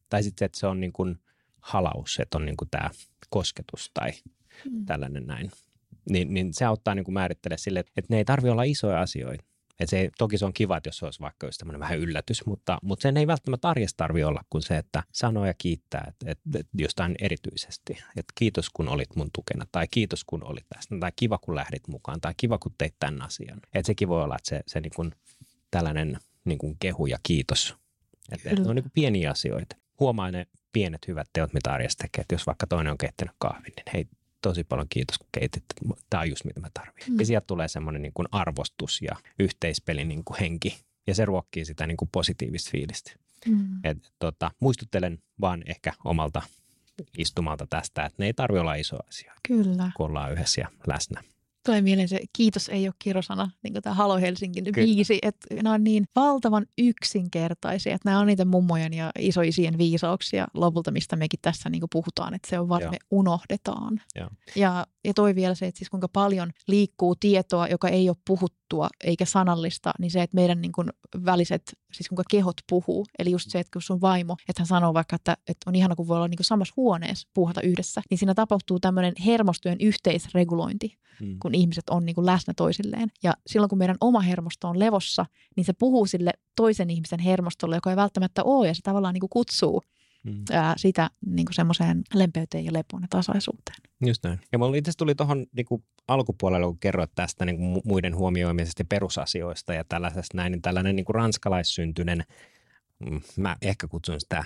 Tai sitten se, että se on niin kuin halaus, että on niin kuin tämä kosketus tai mm. tällainen näin. Niin, niin se auttaa niin määrittelemään sille, että, ne ei tarvitse olla isoja asioita. Et se, toki se on kiva, että jos se olisi vaikka just tämmöinen vähän yllätys, mutta, mutta sen ei välttämättä arjessa tarvi olla kuin se, että sanoo ja kiittää että, että, että jostain erityisesti. Että kiitos kun olit mun tukena tai kiitos kun olit tästä tai kiva kun lähdit mukaan tai kiva kun teit tämän asian. Että sekin voi olla, että se, se niin kuin tällainen niin kuin kehu ja kiitos. Että, että on niin kuin pieniä asioita. Huomaa ne pienet hyvät teot, mitä arjessa tekee. Että jos vaikka toinen on keittänyt kahvin, niin hei, tosi paljon kiitos, kun keitit. Tämä on just mitä mä tarvitsen. Mm. Ja sieltä tulee semmoinen niin kuin arvostus ja yhteispelin niin kuin henki. Ja se ruokkii sitä niin kuin positiivista fiilistä. Mm. Et, tota, muistuttelen vaan ehkä omalta istumalta tästä, että ne ei tarvitse olla iso asia.
Kyllä.
Kun ollaan yhdessä ja läsnä.
Tulee mieleen se kiitos ei ole kirosana, niin kuin tämä Halo Helsingin biisi, että nämä on niin valtavan yksinkertaisia, että nämä on niitä mummojen ja isoisien viisauksia lopulta, mistä mekin tässä niin puhutaan, että se on vaan, me unohdetaan.
Joo.
Ja, ja toi vielä se, että siis kuinka paljon liikkuu tietoa, joka ei ole puhuttua eikä sanallista, niin se, että meidän niin kuin väliset, siis kuinka kehot puhuu, eli just se, että kun sun vaimo, että hän sanoo vaikka, että, että on ihana, kun voi olla niin kuin samassa huoneessa puhata yhdessä, niin siinä tapahtuu tämmöinen hermostojen yhteisregulointi, hmm. kun ihmiset on niin kuin läsnä toisilleen. Ja silloin, kun meidän oma hermosto on levossa, niin se puhuu sille toisen ihmisen hermostolle, joka ei välttämättä ole, ja se tavallaan niin kuin kutsuu mm. ää, sitä niin semmoiseen lempeyteen ja lepoon ja tasaisuuteen.
Just näin. Ja mulla itse tuli tuohon niin alkupuolelle, kun kerroit tästä niin kuin muiden huomioimisesta ja perusasioista ja tällaisesta näin, niin tällainen niin kuin ranskalaissyntyinen mm, mä ehkä kutsun sitä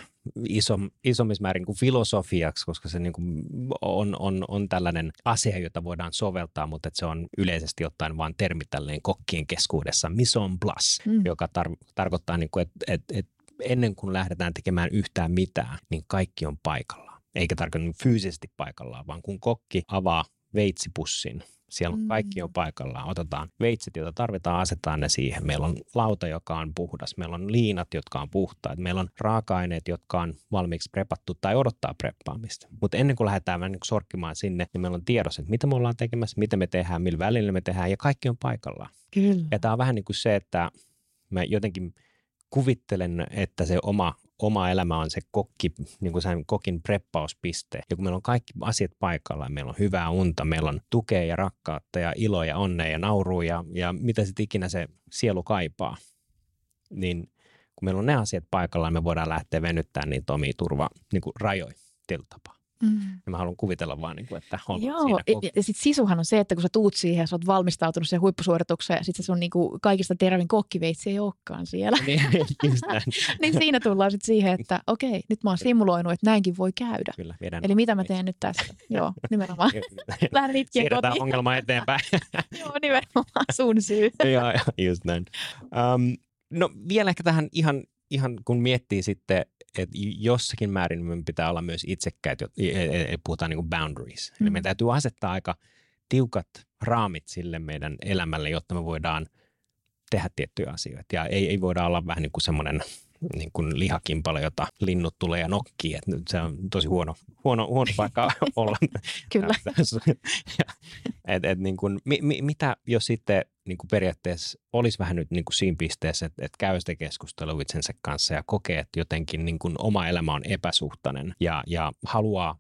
iso, isommissa määrin kuin filosofiaksi, koska se niin kuin on, on, on tällainen asia, jota voidaan soveltaa, mutta että se on yleisesti ottaen vain termi tälleen kokkien keskuudessa, mission plus, mm. joka tar- tarkoittaa, niin kuin, että, että, että ennen kuin lähdetään tekemään yhtään mitään, niin kaikki on paikallaan. Eikä tarkoita fyysisesti paikallaan, vaan kun kokki avaa veitsipussin, siellä on kaikki on mm. paikallaan. Otetaan veitset, joita tarvitaan, asetaan ne siihen. Meillä on lauta, joka on puhdas. Meillä on liinat, jotka on puhtaat. Meillä on raaka-aineet, jotka on valmiiksi prepattu tai odottaa preppaamista. Mutta ennen kuin lähdetään vähän niin sorkkimaan sinne, niin meillä on tiedossa, että mitä me ollaan tekemässä, mitä me tehdään, millä välillä me tehdään ja kaikki on paikallaan.
Kyllä.
Ja tämä on vähän niin kuin se, että me jotenkin – kuvittelen, että se oma, oma elämä on se kokki, niin kuin sen kokin preppauspiste. Ja kun meillä on kaikki asiat paikalla, meillä on hyvää unta, meillä on tukea ja rakkautta ja iloa ja onnea ja naurua ja, ja mitä sitten ikinä se sielu kaipaa, niin kun meillä on ne asiat paikalla, me voidaan lähteä venyttämään niitä omia turva niin kuin rajoja tapaa. Mm. Ja mä haluan kuvitella vaan, niin kuin, että on
Joo, siinä. ja, ja sitten sisuhan on se, että kun sä tuut siihen ja sä oot valmistautunut siihen huippusuoritukseen ja sitten se sun niin kuin, kaikista terävin kokkiveitsi ei olekaan siellä.
niin,
niin siinä tullaan sitten siihen, että okei, nyt mä oon simuloinut, että näinkin voi käydä.
Kyllä,
Eli mitä mä teen nyt tässä? Joo, nimenomaan. Lähden itkeä
Siirretään kotiin. ongelma eteenpäin.
Joo, nimenomaan sun syy.
Joo, just näin. Um, no vielä ehkä tähän ihan, ihan kun miettii sitten että jossakin määrin me pitää olla myös itsekkäitä, puhutaan niin kuin boundaries. Mm. Eli meidän täytyy asettaa aika tiukat raamit sille meidän elämälle, jotta me voidaan tehdä tiettyjä asioita. Ja ei, ei voida olla vähän niin kuin semmoinen niin kuin lihakimpale, jota linnut tulee ja nokkii. Että se on tosi huono, huono, huono paikka olla.
Kyllä.
et, et niin kuin, mi, mi, mitä jos sitten niin kuin periaatteessa olisi vähän nyt niin kuin siinä pisteessä, että, että käy sitä keskustelua itsensä kanssa ja kokee, että jotenkin niin kuin oma elämä on epäsuhtainen ja, ja haluaa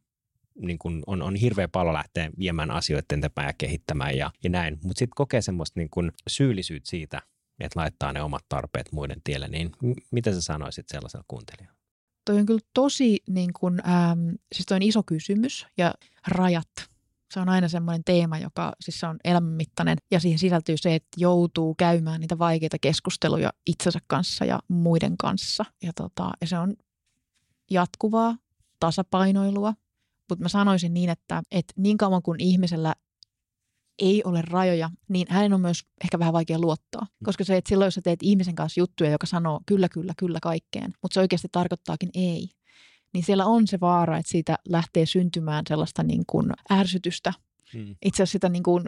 niin kuin on, on hirveä palo lähteä viemään asioita eteenpäin ja kehittämään ja, ja näin. Mutta sitten kokee semmoista niin kuin syyllisyyttä siitä, että laittaa ne omat tarpeet muiden tielle, niin mitä sä sanoisit sellaisella kuuntelijalle?
Toi on kyllä tosi niin kuin, ähm, siis toi on iso kysymys ja rajat. Se on aina semmoinen teema, joka siis on elämänmittainen ja siihen sisältyy se, että joutuu käymään niitä vaikeita keskusteluja itsensä kanssa ja muiden kanssa. Ja, tota, ja se on jatkuvaa tasapainoilua, mutta mä sanoisin niin, että, että niin kauan kuin ihmisellä ei ole rajoja, niin hänen on myös ehkä vähän vaikea luottaa. Mm. Koska se, että silloin jos sä teet ihmisen kanssa juttuja, joka sanoo kyllä, kyllä, kyllä kaikkeen, mutta se oikeasti tarkoittaakin ei, niin siellä on se vaara, että siitä lähtee syntymään sellaista niin kuin ärsytystä Hmm. Itse asiassa sitä niin kuin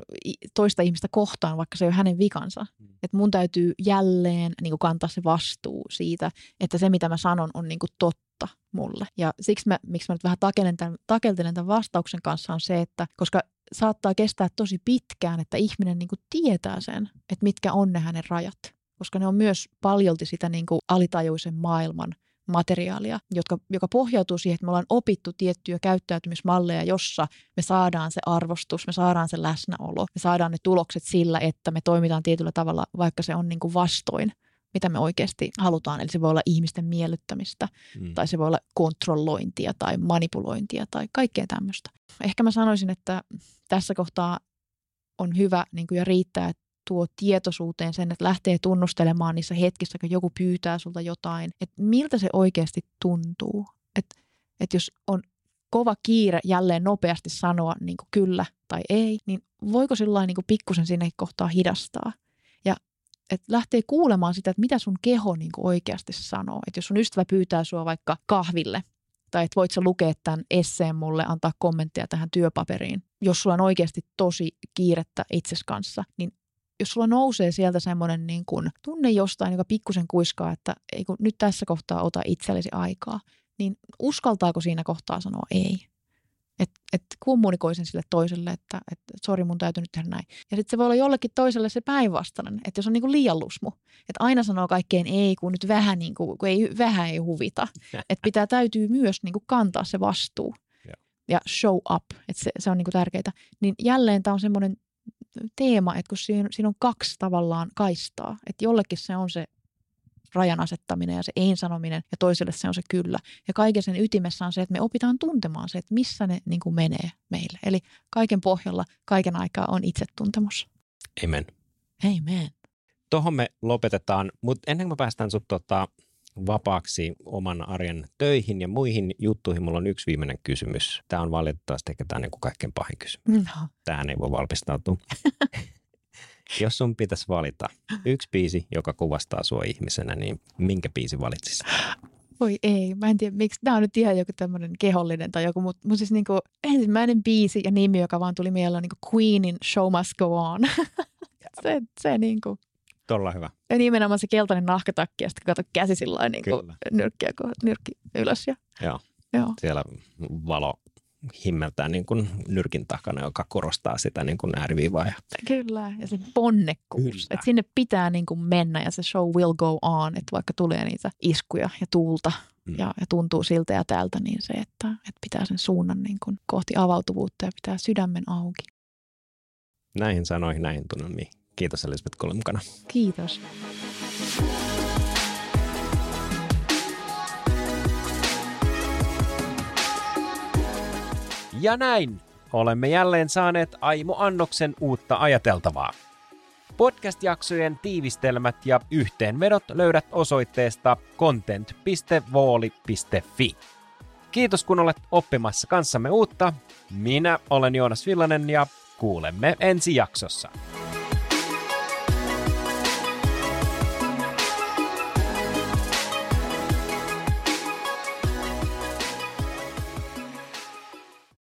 toista ihmistä kohtaan, vaikka se ei ole hänen vikansa. Hmm. Että mun täytyy jälleen niin kuin kantaa se vastuu siitä, että se mitä mä sanon on niin kuin totta mulle. Ja siksi mä, miksi mä nyt vähän takelen tämän, takeltelen tämän vastauksen kanssa on se, että koska saattaa kestää tosi pitkään, että ihminen niin kuin tietää sen, että mitkä on ne hänen rajat. Koska ne on myös paljolti sitä niin kuin alitajuisen maailman materiaalia, jotka, joka pohjautuu siihen, että me ollaan opittu tiettyjä käyttäytymismalleja, jossa me saadaan se arvostus, me saadaan se läsnäolo, me saadaan ne tulokset sillä, että me toimitaan tietyllä tavalla, vaikka se on niin kuin vastoin mitä me oikeasti halutaan. Eli se voi olla ihmisten miellyttämistä, mm. tai se voi olla kontrollointia tai manipulointia tai kaikkea tämmöistä. Ehkä mä sanoisin, että tässä kohtaa on hyvä niin kuin ja riittää, että tuo tietoisuuteen sen, että lähtee tunnustelemaan niissä hetkissä, kun joku pyytää sulta jotain, että miltä se oikeasti tuntuu. Että, että jos on kova kiire jälleen nopeasti sanoa niin kuin kyllä tai ei, niin voiko sillä niin pikkusen sinne kohtaa hidastaa? Ja että lähtee kuulemaan sitä, että mitä sun keho niin kuin oikeasti sanoo. Että jos sun ystävä pyytää sua vaikka kahville, tai että voit sä lukea tämän esseen mulle, antaa kommentteja tähän työpaperiin, jos sulla on oikeasti tosi kiirettä itses kanssa, niin jos sulla nousee sieltä semmoinen niin kuin tunne jostain, joka pikkusen kuiskaa, että ei kun nyt tässä kohtaa ota itsellesi aikaa, niin uskaltaako siinä kohtaa sanoa ei? Että et kommunikoisin sille toiselle, että et, sori mun täytyy nyt tehdä näin. Ja sitten se voi olla jollekin toiselle se päinvastainen, että jos on niinku liian lusmu, että aina sanoo kaikkeen ei, kun nyt vähän, niinku, kun ei, vähän ei huvita. Että pitää, täytyy myös niinku kantaa se vastuu ja show up, että se, se on niinku tärkeää. Niin jälleen tämä on semmoinen teema, että kun siinä, siinä on kaksi tavallaan kaistaa, että jollekin se on se rajan asettaminen ja se ei-sanominen ja toiselle se on se kyllä. Ja kaiken sen ytimessä on se, että me opitaan tuntemaan se, että missä ne niin kuin menee meille. Eli kaiken pohjalla, kaiken aikaa on itsetuntemus.
Amen.
Amen.
Tuohon me lopetetaan, mutta ennen kuin me päästään sut tota, vapaaksi oman arjen töihin ja muihin juttuihin, mulla on yksi viimeinen kysymys. Tämä on valitettavasti ehkä tämä niin kaikkein pahin kysymys.
No.
Tähän ei voi valmistautua. Jos sun pitäisi valita yksi biisi, joka kuvastaa sua ihmisenä, niin minkä biisi valitsisit?
Voi ei, mä en tiedä miksi. Tämä on nyt ihan joku tämmöinen kehollinen tai joku, mutta mut siis niinku ensimmäinen biisi ja nimi, joka vaan tuli mieleen, on niinku Queenin Show Must Go On. se, se niinku,
Tolla hyvä.
ja nimenomaan se keltainen nahkatakki ja sitten kato käsi sillä niinku nyrkkiä, nyrkki ylös. Ja,
Joo.
joo.
Siellä valo himmeltää niin kuin nyrkin takana, joka korostaa sitä niin kuin ääriviivaa. Ja
Kyllä, ja se ponnekkuus,
Kyllä.
että sinne pitää niin kuin mennä ja se show will go on, että vaikka tulee niitä iskuja ja tuulta
Mm.
ja, ja tuntuu siltä ja täältä, niin se, että, että pitää sen suunnan niin kuin kohti avautuvuutta ja pitää sydämen auki.
näihin sanoihin, näihin tunnelmiin. Kiitos Elisabeth, kun mukana.
Kiitos.
Ja näin olemme jälleen saaneet Aimo Annoksen uutta ajateltavaa. Podcast-jaksojen tiivistelmät ja yhteenvedot löydät osoitteesta content.vooli.fi. Kiitos kun olet oppimassa kanssamme uutta. Minä olen Joonas Villanen ja kuulemme ensi jaksossa.